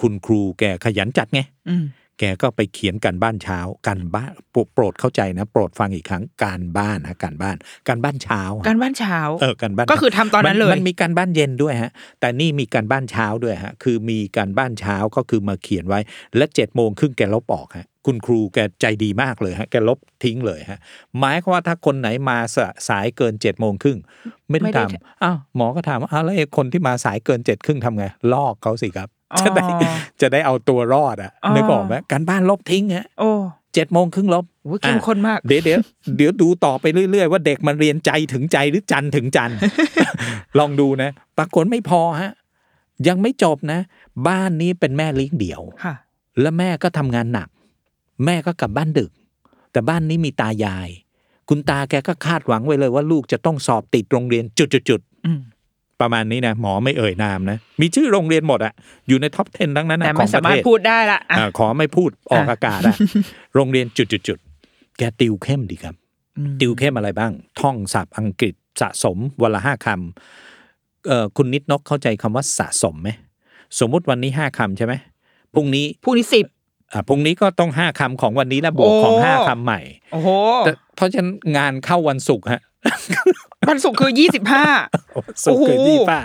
คุณครูแกขยันจัดไงอืมแกก็ไปเขียนการบ้านเช้าการบ้านโปรโปรดเข้าใจนะ โปรดฟังอีกครั้งการบ้านนะการบ้านการบ้านเช้าอะการบ้านเช้าเออการบ้านก็คือทำตอนนั้นเลยมันมีการบ้านเย็นด้วยฮะ แต่นี่มีการบ้านเช้าด้วยฮะ คือมีการบ้านเช้าก็คือมาเขียนไว้และเจ็ดโมงครึ่งแกลบออกฮะ คุณครูแกใจดีมากเลยฮะแกลบทิ้งเลยฮะหมายความว่าถ้าคนไหนมาสะสายเกินเจ็ดโมงครึ่งไม่ได้ไม่ได้ทำอ้าวหมอก็ถามว่าอ้าวแล้วไอ้คนที่มาสายเกินเจ็ดครึ่งทำไงลอกเขาสิครับจะได้อ๋อจะได้เอาตัวรอดอะอ๋อนึกออกไหมการบ้านลบทิ้งฮะโอ้เจ็ดโมงครึ่งลบโหเข้มข้นมาก เดี๋ยวเดี๋ยวเดี๋ยวดูต่อไปเรื่อย ๆ ว่าเด็กมันเรียนใจถึงใจหรือจันถึงจันลองดูนะ ปรากฏไม่พอฮะ ยังไม่จบนะ บ้านนี้เป็นแม่เลี้ยงเดี่ยวค่ะแล้วแม่ก็ทำงานหนัก แม่ก็กลับบ้านดึก แต่บ้านนี้มีตายาย คุณตาแกก็คาดหวังไว้เลยว่าลูกจะต้องสอบติดโรงเรียนจุดๆอืมๆประมาณนี้นะหมอไม่เอ่ยนามนะมีชื่อโรงเรียนหมดอะอยู่ในท็อป 10 ทั้งนั้นนะแต่ขไม่องปสาระมารเทถศพูดได้ละอะอ่าขอไม่พูดออกอะอากาศอะโรงเรียนจุดๆๆแกติวเข้มดีครับอืมติวเข้มอะไรบ้าง ท่องศัพท์อังกฤษสะสมวันละห้าคำเอ่อคุณนิดนกเข้าใจคำว่าสะสมไหมสมมุติวันนี้ห้าคำใช่ไหมพรุ่งนี้ผู้นี้สิบ อ่าพรุ่งนี้ก็ต้องห้าคำของวันนี้แล้วบวกของโอ้ห้าคำใหม่ โอ้โหแต่เพราะฉะนั้นงานเข้าวันศุกร์ฮะ วันศุกร์คือยี่สิบห้าศุกร์คือโอ้โหที่ป้า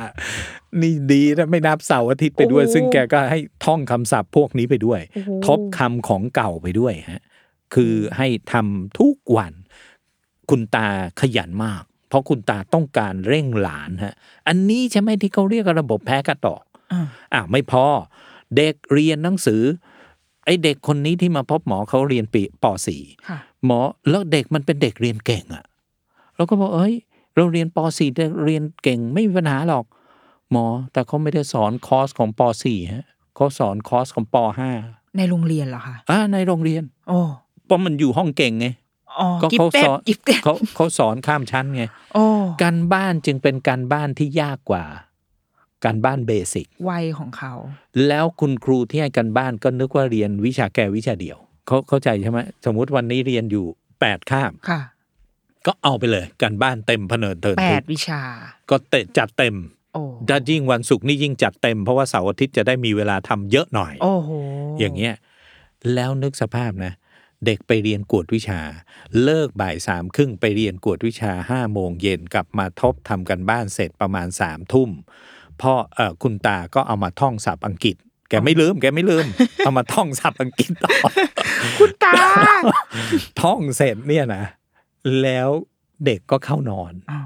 นี่ดีนะไม่นับเสาร์อาทิตย์ไปด้วยโอ้โหซึ่งแกก็ให้ท่องคำศัพท์พวกนี้ไปด้วยโอ้โหทบคำของเก่าไปด้วยฮะ คือให้ทำทุกวัน คุณตาขยันมาก เพราะคุณตาต้องการเร่งหลานฮะ อันนี้ใช่ไหมที่เขาเรียกว่าระบบแพ้กระตอกอ่าอ่าไม่พอ เด็กเรียนหนังสือไอเด็กคนนี้ที่มาพบหมอเขาเรียนปีป .4 ค่ะหมอแล้วเด็กมันเป็นเด็กเรียนเก่งอะ่ะเราก็บอกเอ้ย เราเรียนป .4 ได้เรียนเก่งไม่มีปัญหาหรอก หมอแต่เขาไม่ได้สอนคอร์สของป .4 ฮะเขาสอนคอร์สของป .5 ในโรงเรียนเหรอคะอ่าในโรงเรียนโอ้เพราะมันอยู่ห้องเก่งไงอ๋อก็ gifted student gifted เขาเขาสอนข้ามชั้นไงโอ้การบ้านจึงเป็นการบ้านที่ยากกว่า การบ้านเบสิกวัยของเขา แล้วคุณครูที่ให้การบ้านก็นึกว่าเรียนวิชาแก่วิชาเดียวเขาเข้าใจใช่ไหมสมมุติวันนี้เรียนอยู่แปดคาบค่ะ ก็เอาไปเลยการบ้านเต็มพะเนินเทินแปทึดกวิชา ก็เตะจัดเต็มโอ้ถ้ายิ่งวันศุกร์นี่ยิ่งจัดเต็มเพราะว่าเสาร์อาทิตย์จะได้มีเวลาทำเยอะหน่อย โอ้โหอย่างเงี้ยแล้วนึกสภาพนะ เด็กไปเรียนกวดวิชา เลิกบ่ายสามครึ่งไปเรียนกวดวิชาห้าโมงเย็นกลับมาทบทำกันบ้านเสร็จประมาณสามทุ่ม พ่อเออคุณตาก็เอามาท่องศัพท์อังกฤษ แกไม่ลืม แกไม่ลืม เอามาท่องศัพท์อังกฤษต่อคุณตา ท่องเสร็จเนี่ยนะ แล้วเด็กก็เข้านอนอ๋อ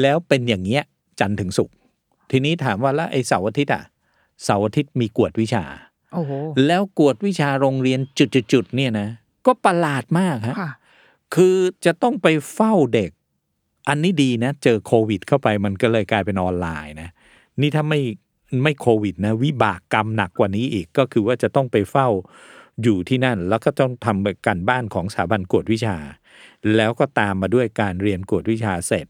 แล้วเป็นอย่างเงี้ย จันทร์ถึงศุกร์ทีนี้ถามว่าแล้วไอ้เสาร์อาทิตย์อะเสาร์อาทิตย์มีกวดวิชาโอ้โหแล้วกวดวิชาโรงเรียนจุดๆๆเนี่ยนะ ก็ประหลาดมากฮะค่ะคือจะต้องไปเฝ้าเด็ก อันนี้ดีนะ เจอโควิดเข้าไปมันก็เลยกลายเป็นออนไลน์นะ นี่ถ้าไม่ไม่โควิดนะวิบากกรรมหนักกว่านี้อีกก็คือว่าจะต้องไปเฝ้าอยู่ที่นั่น แล้วก็ต้องทำการบ้านของสถาบันกวดวิชา แล้วก็ตามมาด้วยการเรียนกวดวิชาเสร็จ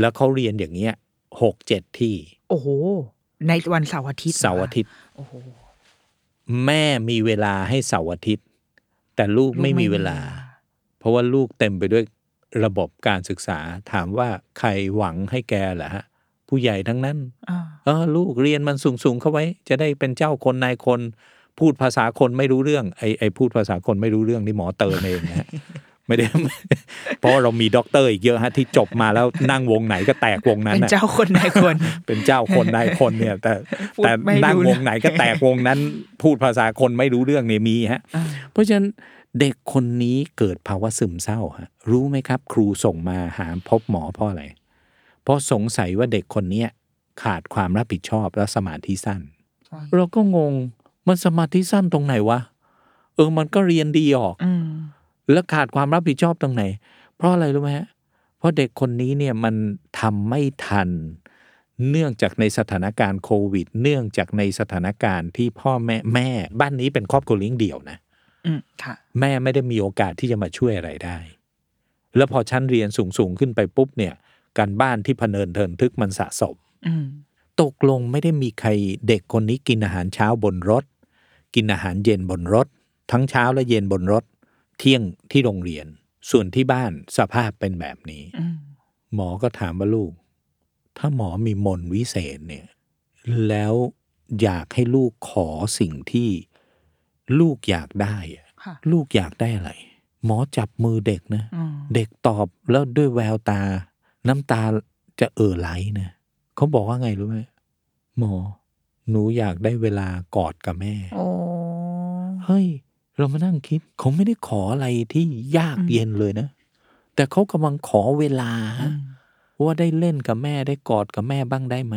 แล้วเขาเรียนอย่างเงี้ยหกเจ็ดที่ โอ้โห ในวันเสาร์อาทิตย์เสาร์อาทิตย์โอ้โหแม่มีเวลาให้เสาร์อาทิตย์ แต่ลูกลูกไม่ไม่มีมีเวลา เพราะว่าลูกเต็มไปด้วยระบบการศึกษา ถามว่าใครหวังให้แกเหรอฮะ ผู้ใหญ่ทั้งนั้นอ่าเออลูกเรียนมันสูงๆเข้าไว้ จะได้เป็นเจ้าคนนายคน พูดภาษาคนไม่รู้เรื่องไอ้ไอ้พูดภาษาคนไม่รู้เรื่องนี่หมอเติมเองนะฮะไม่ได้เพราะว่าเรามีด็อกเตอร์อีกเยอะฮะที่จบมาแล้วนั่งวงไหนก็แตกวงนั้นเป็นน่ะเจ้าคนนายคน เป็นเจ้าคนนายคนเนี่ย แต่พูดแต่ไม่รู้เรื่องนั่งวงไหนก็แตกวงนั้น พูดภาษาคนไม่รู้เรื่องเนี่ยมีฮะอ่าเพราะฉะนั้นเด็กคนนี้เกิดภาวะซึมเศร้าฮะรู้ไหมครับ ครูส่งมาหาพบหมอเพราะอะไร เพราะสงสัยว่าเด็กคนเนี้ยขาดความรับผิดชอบและสมาธิสั้นใช่เราก็งงมันสมาธิสั้นตรงไหนวะ เออมันก็เรียนดีออกอืมแล้วขาดความรับผิดชอบตรงไหน เพราะอะไรรู้ไหมฮะเพราะเด็กคนนี้เนี่ยมันทำไม่ทัน เนื่องจากในสถานการณ์โควิด เนื่องจากในสถานการณ์ที่พ่อแม่แม่ บ้านนี้เป็นครอบครัวเลี้ยงเดี่ยวนะอืมค่ะแม่ไม่ได้มีโอกาสที่จะมาช่วยอะไรได้ แล้วพอชั้นเรียนสูงสูงๆขึ้นไปปุ๊บเนี่ย การบ้านที่พเนินเทินทึกมันสะสมอืมตกลงไม่ได้มีใครเด็กคนนี้กินอาหารเช้าบนรถ กินอาหารเย็นบนรถ ทั้งเช้าและเย็นบนรถ เที่ยงที่โรงเรียน ส่วนที่บ้านสภาพเป็นแบบนี้อืมหมอก็ถามว่าลูก ถ้าหมอมีมนต์วิเศษเนี่ย แล้วอยากให้ลูกขอสิ่งที่ลูกอยากได้อะค่ะลูกอยากได้อะไร หมอจับมือเด็กนะอืมเด็กตอบแล้วด้วยแววตา น้ำตาจะเอ่อไหลนะเขาบอกว่าไงรู้ไหมหมอ หนูอยากได้เวลากอดกับแม่โอ้เฮ้ย เรามานั่งคิดเขาไม่ได้ขออะไรที่ยากเย็นเลยนะ แต่เขากำลังขอเวลาอืมว่าได้เล่นกับแม่ได้กอดกับแม่บ้างได้ไหม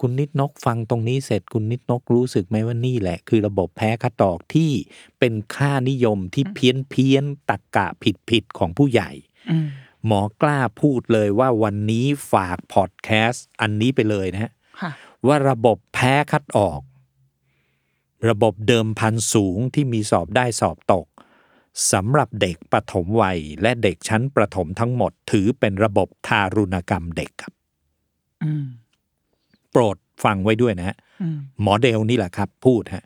คุณนิดนกฟังตรงนี้เสร็จคุณนิดนกรู้สึกไหมว่านี่แหละ คือระบบแพ้คัดตอกที่เป็นค่านิยมที่เพี้ยนเพี้ยนๆตักกะผิดผิดๆของผู้ใหญ่อืม หมอกล้าพูดเลยว่าวันนี้ฝากพอดแคสต์อันนี้ไปเลยนะฮะค่ะว่าระบบแพ้คัดออก ระบบเดิมพันสูงที่มีสอบได้สอบตกสำหรับเด็กปฐมวัย และเด็กชั้นประถมทั้งหมด ถือเป็นระบบทารุณกรรมเด็กครับอืมโปรดฟังไว้ด้วยนะฮะอืมหมอเดลนี่แหละครับ พูดฮะ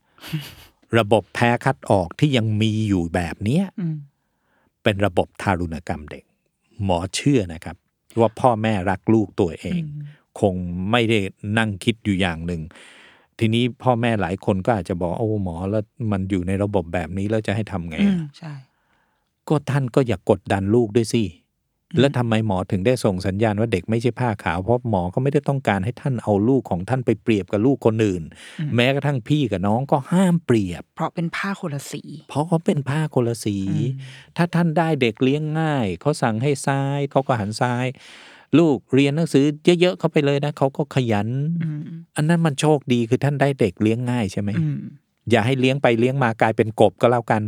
ระบบแพ้คัดออกที่ยังมีอยู่แบบเนี้ยอืมเป็นระบบทารุณกรรมเด็ก หมอเชื่อนะครับ ว่าพ่อแม่รักลูกตัวเอง คงไม่ได้นั่งคิดอยู่อย่างหนึ่ง ทีนี้พ่อแม่หลายคนก็อาจจะบอกโอ้หมอแล้วมันอยู่ในระบบแบบนี้แล้วจะให้ทำไงอือะมใช่ ก็ท่านก็อย่ากกดดันลูกด้วยสิ แล้วทำไมหมอถึงได้ส่งสัญญาณว่าเด็กไม่ใช่ผ้าขาวเพราะหมอก็ไม่ได้ต้องการให้ท่านเอาลูกของท่านไปเปรียบกับลูกคนอื่น แม้กระทั่งพี่กับน้องก็ห้ามเปรียบ เพราะเป็นผ้าคนละสี เพราะเขาเป็นผ้าคนละสีอืมถ้าท่านได้เด็กเลี้ยงง่ายเขาสั่งให้ซ้ายเขาก็หันซ้าย ลูกเรียนหนังสือเยอะๆเข้าไปเลยนะเขาก็ขยันอืมอันนั้นมันโชคดีคือท่านได้เด็กเลี้ยงง่ายใช่ไหมอืมอย่าให้เลี้ยงไปเลี้ยงมากลายเป็นกบก็แล้วกัน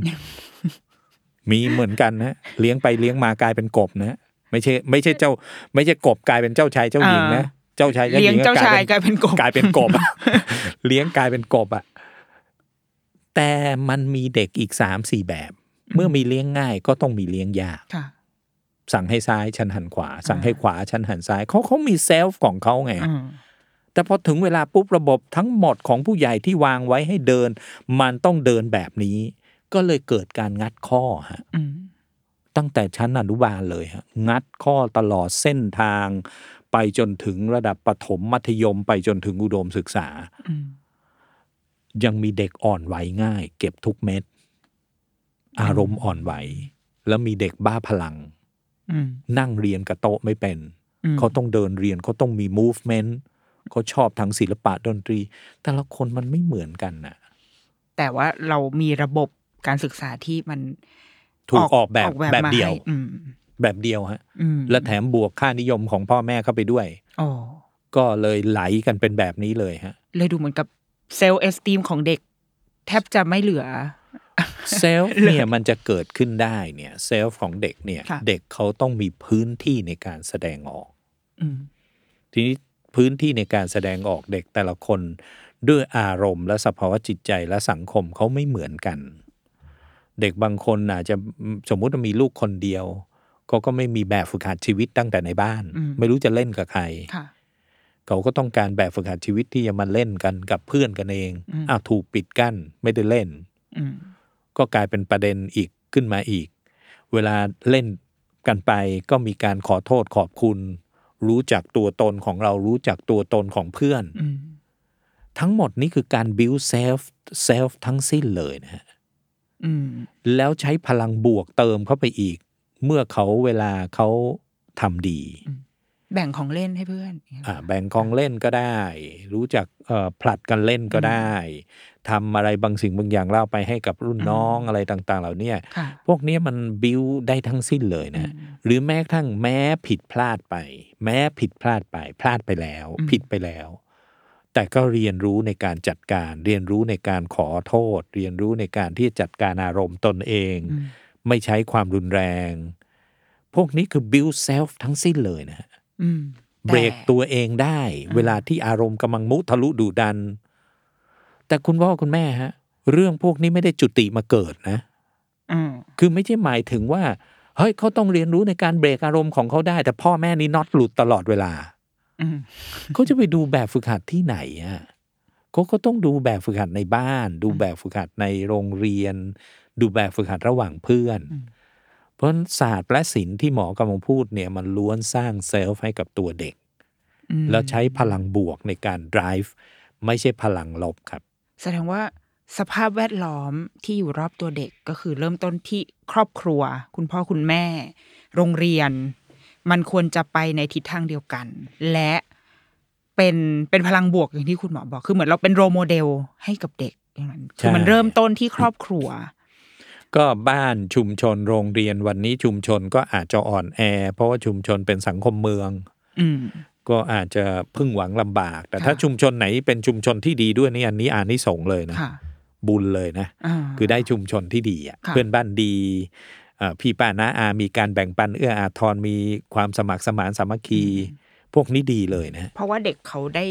มีเหมือนกันนะเลี้ยงไปเลี้ยงมากลายเป็นกบนะ ไม่ใช่ไม่ใช่เจ้า ไม่ใช่กบกลายเป็นเจ้าชายเจ้าหญิงนะเจ้าชายเจ้าหเลี้ยญิงงเจ้าชายกลายเป็นกบกลายเป็นกบเลี้ยงกลายเป็นกบอะแต่มันมีเด็กอีกสามสี่แบบ เมื่อมีเลี้ยงง่ายก็ต้องมีเลี้ยงยากค่ะสั่งให้ซ้ายฉันหันขวา สั่งให้ขวาฉันหันซ้ายเขาเขามีเซลฟ์ของเขาไงอืมแต่พอถึงเวลาปุ๊บระบบทั้งหมดของผู้ใหญ่ที่วางไว้ให้เดิน มันต้องเดินแบบนี้ ก็เลยเกิดการงัดข้อฮะอืม ตั้งแต่ชั้นอนุบาลเลยฮะงัดข้อตลอดเส้นทาง ไปจนถึงระดับประถมมัธยมไปจนถึงอุดมศึกษาอืมยังมีเด็กอ่อนไหวง่าย เก็บทุกเม็ด อารมณ์อ่อนไหว แล้วมีเด็กบ้าพลังอืมนั่งเรียนกับโต๊ะไม่เป็นอืมเขาต้องเดินเรียนเขาต้องมี movement เขาชอบทั้งศิลปะดนตรี แต่ละคนมันไม่เหมือนกันน่ะแต่ว่าเรามีระบบการศึกษาที่มัน ถูกออกแบบแบบมาเดียวให้อืมแบบเดียวฮะอืมและแถมบวกค่านิยมของพ่อแม่เข้าไปด้วยอ๋อก็เลยไหลกันเป็นแบบนี้เลยฮะ เลยดูเหมือนกับself-esteem ของเด็ก แทบจะไม่เหลือ self เนี่ยมันจะเกิดขึ้นได้เนี่ย self ของเด็กเนี่ยค่ะเด็กเขาต้องมีพื้นที่ในการแสดงออกอืมทีนี้พื้นที่ในการแสดงออกเด็กแต่ละคนด้วยอารมณ์และสภาวะจิตใจและสังคมเขาไม่เหมือนกัน เด็กบางคนอาจจะสมมุติว่ามีลูกคนเดียวเขาก็ไม่มีแบบฝึกหัดชีวิตตั้งแต่ในบ้านอืมไม่รู้จะเล่นกับใครค่ะเขาก็ต้องการแบบฝึกหัดชีวิตที่จะมาเล่นกันกับเพื่อนกันเองอืมอ้าวถูกปิดกั้นไม่ได้เล่นอืมก็กลายเป็นประเด็นอีกขึ้นมาอีก เวลาเล่นกันไปก็มีการขอโทษขอบคุณ รู้จักตัวตนของเรารู้จักตัวตนของเพื่อนอืมทั้งหมดนี้คือการ build self self ทั้งสิ้นเลยนะฮะอืม แล้วใช้พลังบวกเติมเข้าไปอีก เมื่อเขาเวลาเขาทำดี แบ่งของเล่นให้เพื่อนอย่างเงี้ยอ่าแบ่งของเล่นก็ได้ รู้จักเอ่อผลัดกันเล่นก็ได้ทำอะไรบางสิ่งบางอย่างเล่าไปให้กับรุ่นน้องอะไรต่าง ๆ เหล่าเนี้ยค่ะพวกเนี้ยมันบิวได้ทั้งสิ้นเลยนะ หรือแม้กระทั่งแม้ผิดพลาดไป แม้ผิดพลาดไป พลาดไปแล้วอืมผิดไปแล้ว แต่ก็เรียนรู้ในการจัดการ เรียนรู้ในการขอโทษ เรียนรู้ในการที่จะจัดการอารมณ์ตนเองอืมไม่ใช้ความรุนแรง พวกนี้คือ build self ทั้งสิ้นเลยนะฮะอืมเบรกตัวเองได้ เวลาที่อารมณ์กำลังมุทะลุดุดัน แต่คุณพ่อคุณแม่ฮะ เรื่องพวกนี้ไม่ได้จุติมาเกิดนะอืมคือไม่ใช่หมายถึงว่าเฮ้ยเขาต้องเรียนรู้ในการเบรกอารมณ์ของเขาได้ แต่พ่อแม่นี่น็อตหลุดตลอดเวลาอืม เขาจะไปดูแบบฝึกหัดที่ไหนอะเขาก็ต้องดูแบบฝึกหัดในบ้าน ดูแบบฝึกหัดในโรงเรียน ดูแบบฝึกหัดระหว่างเพื่อน เพราะฉะนั้นศาสตร์และศิลป์ที่หมอกำลังพูดเนี่ยมันล้วนสร้าง self ให้กับตัวเด็กอืมแล้วใช้พลังบวกในการ drive ไม่ใช่พลังลบครับ แสดงว่าสภาพแวดล้อมที่อยู่รอบตัวเด็กก็คือเริ่มต้นที่ครอบครัว คุณพ่อคุณแม่ โรงเรียน มันควรจะไปในทิศทางเดียวกัน และเป็นเป็นพลังบวกอย่างที่คุณหมอบอก คือเหมือนเราเป็น role modelให้กับเด็กอย่างนั้นคือมันใช่เริ่มต้นที่ครอบครัว ก็บ้านชุมชนโรงเรียนวันนี้ชุมชนก็อาจจะอ่อนแอ เพราะว่าชุมชนเป็นสังคมเมือง อืมก็อาจจะพึ่งหวังลำบาก แต่ค่ะถ้าชุมชนไหนเป็นชุมชนที่ดีด้วยนี่อันนี้อานิสงส์เลยนะค่ะบุญเลยนะอ่าคือได้ชุมชนที่ดีอะค่ะเพื่อนบ้านดีอ่า พี่ป้าน้าอา มีการแบ่งปันเอื้ออาทรมีความสมัครสมานสามัคคี พวกนี้ดีเลยนะเพราะว่าเด็กเขาได้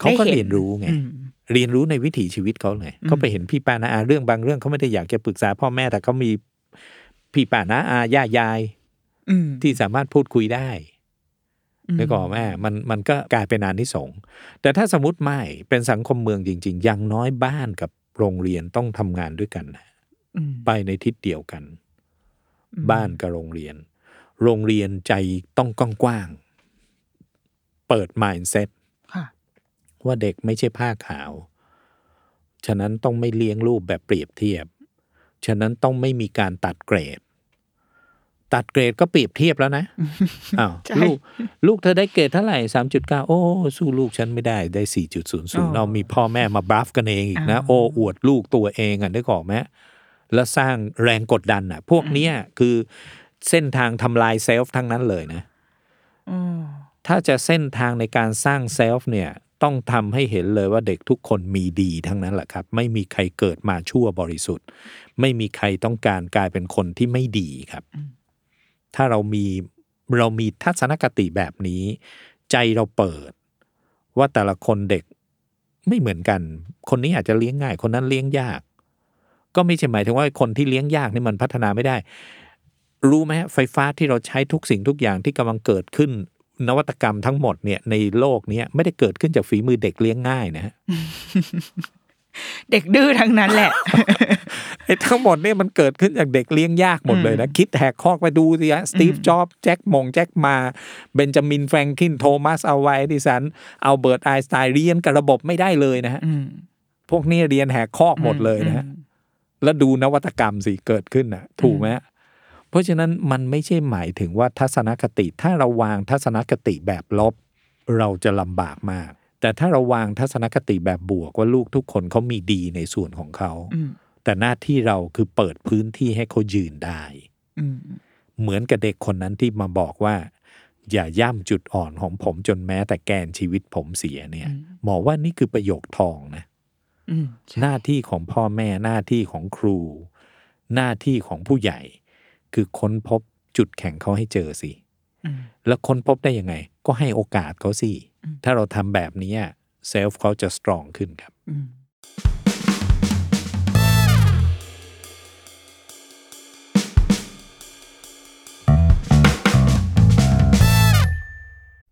เขาก็ได้ห็เรียนรู้ไงอืมเรียนรู้ในวิถีชีวิตเขาเลยเขาไปเห็นพี่ป้าน้าอาเรื่องบางเรื่องเขาไม่ได้อยากจะปรึกษาพ่อแม่แต่เขามีพี่ป้าน้าอาย่ายายอืมที่สามารถพูดคุยได้อืมนึกออกไหมมันมันก็กลายเป็นอานิสงส์แต่ถ้าสมมติไม่เป็นสังคมเมืองจริงๆอย่างน้อยบ้านกับโรงเรียนต้องทำงานด้วยกันนะอืมไปในทิศเดียวกัน บ้านกับโรงเรียน โรงเรียนใจต้องกว้างๆเปิด mindset ค่ะว่าเด็กไม่ใช่ผ้าขาว ฉะนั้นต้องไม่เลี้ยงรูปแบบเปรียบเทียบ ฉะนั้นต้องไม่มีการตัดเกรด ตัดเกรดก็เปรียบเทียบแล้วนะอ้าวใช่ลูกลูกเธอได้เกรดเท่าไหร่สามจุดเก้าโอ้สู้ลูกฉันไม่ได้ได้สี่จุดศูนย์ศูนย์เรามีพ่อแม่มาบลัฟกันเองอีกนะ โอ้อวดลูกตัวเองอะได้ก่อนไหม แล้วสร้างแรงกดดันอะ พวกเนี้ยคือเส้นทางทำลายเซลฟ์ทั้งนั้นเลยนะอืมถ้าจะเส้นทางในการสร้างเซลฟ์เนี่ยต้องทำให้เห็นเลยว่าเด็กทุกคนมีดีทั้งนั้นแหละครับ ไม่มีใครเกิดมาชั่วบริสุทธิ์ ไม่มีใครต้องการกลายเป็นคนที่ไม่ดีครับ ถ้าเรามีเรามีทัศนคติแบบนี้ ใจเราเปิด ว่าแต่ละคนเด็กไม่เหมือนกัน คนนี้อาจจะเลี้ยงง่าย คนนั้นเลี้ยงยาก ก็ไม่ใช่หมายถึงว่าคนที่เลี้ยงยากนี่มันพัฒนาไม่ได้ รู้ไหมฮะไฟฟ้าที่เราใช้ทุกสิ่งทุกอย่างที่กำลังเกิดขึ้น นวัตกรรมทั้งหมดเนี่ยในโลกเนี้ยไม่ได้เกิดขึ้นจากฝีมือเด็กเลี้ยงง่ายนะฮะเด็กดื้อทั้งนั้นแหละไอ้ทั้งหมดเนี่ยมันเกิดขึ้นจากเด็กเลี้ยงยากหมดเลยนะ คิดแหกคอกไปดูสิฮะสตีฟจ็อบส์แจ็คมงแจ็คมา เบนจามินแฟรงคินโทมัสเอาไว้ดิสันเอาเบิร์ตไอน์สไตน์เรียนกับระบบไม่ได้เลยนะฮะอืมพวกนี้เรียนแหกคอกหมดเลยนะฮะ แล้วดูนวัตกรรมสิเกิดขึ้นน่ะถูกไหมเพราะฉะนั้นมันไม่ใช่หมายถึงว่าทัศนคติถ้าเราวางทัศนคติแบบลบ เราจะลำบากมาก แต่ถ้าเราวางทัศนคติแบบบวกว่าลูกทุกคนเขามีดีในส่วนของเขาอืมแต่หน้าที่เราคือเปิดพื้นที่ให้เขายืนได้อืมเหมือนกับเด็กคนนั้นที่มาบอกว่า อย่าย่ำจุดอ่อนของผมจนแม้แต่แกนชีวิตผมเสียเนี่ย หมอว่านี่คือประโยคทองนะอืม หน้าที่ของพ่อแม่หน้าที่ของครู หน้าที่ของผู้ใหญ่ คือค้นพบจุดแข็งเขาให้เจอสิอืมแล้วค้นพบได้ยังไง ก็ให้โอกาสเขาสิ ถ้าเราทำแบบนี้เซลฟ์เขาจะสตรองขึ้นครับ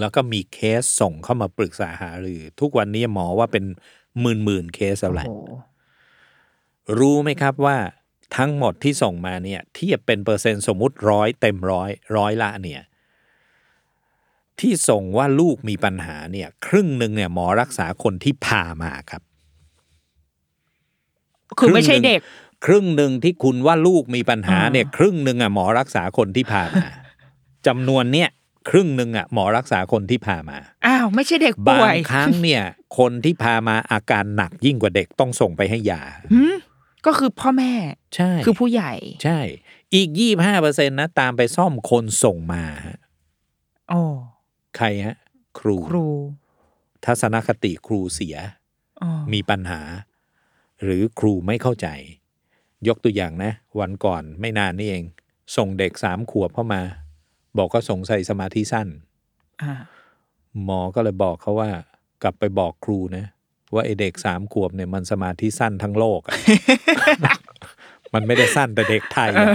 แล้วก็มีเคสส่งเข้ามาปรึกษาหารือ ทุกวันนี้หมอว่าเป็นหมื่นหมื่นๆเคสแล้วแหละโอ้โหรู้ไหมครับว่าทั้งหมดที่ส่งมาเนี่ยเทียบเป็นเปอร์เซ็นต์สมมุติร้อยเต็มร้อยร้อยละเนี่ยที่ส่งว่าลูกมีปัญหาเนี่ย ครึ่งหนึ่งเนี่ยหมอรักษาคนที่พามาครับ คือไม่ใช่เด็ก ครึ่งหนึ่งที่คุณว่าลูกมีปัญหาเนี่ย ครึ่งหนึ่งอะหมอรักษาคนที่พามาจำนวนเนี่ย ครึ่งหนึ่งอะหมอรักษาคนที่พามาอ้าวไม่ใช่เด็กบาป่วงยครั้งเนี่ย คนที่พามาอาการหนักยิ่งกว่าเด็กต้องส่งไปให้ยาหืมก็คือพ่อแม่ใช่คือผู้ใหญ่ ใช่ อีกยี่ห้าเปอร์เซ็นต์นะตามไปซ่อมคนส่งมาฮะโอ้ใครฮะ ครูครู ทัศนคติครูเสียอ๋อมีปัญหา หรือครูไม่เข้าใจ ยกตัวอย่างนะ วันก่อนไม่นานนี่เอง ส่งเด็กสามขวบเข้ามา บอกก็สงสัยสมาธิสั้นอ่าหมอก็เลยบอกเขาว่า กลับไปบอกครูนะ ว่าไอเด็กสามขวบเนี่ยมันสมาธิสั้นทั้งโลกอะมันไม่ได้สั้นแต่เด็กไทยอะ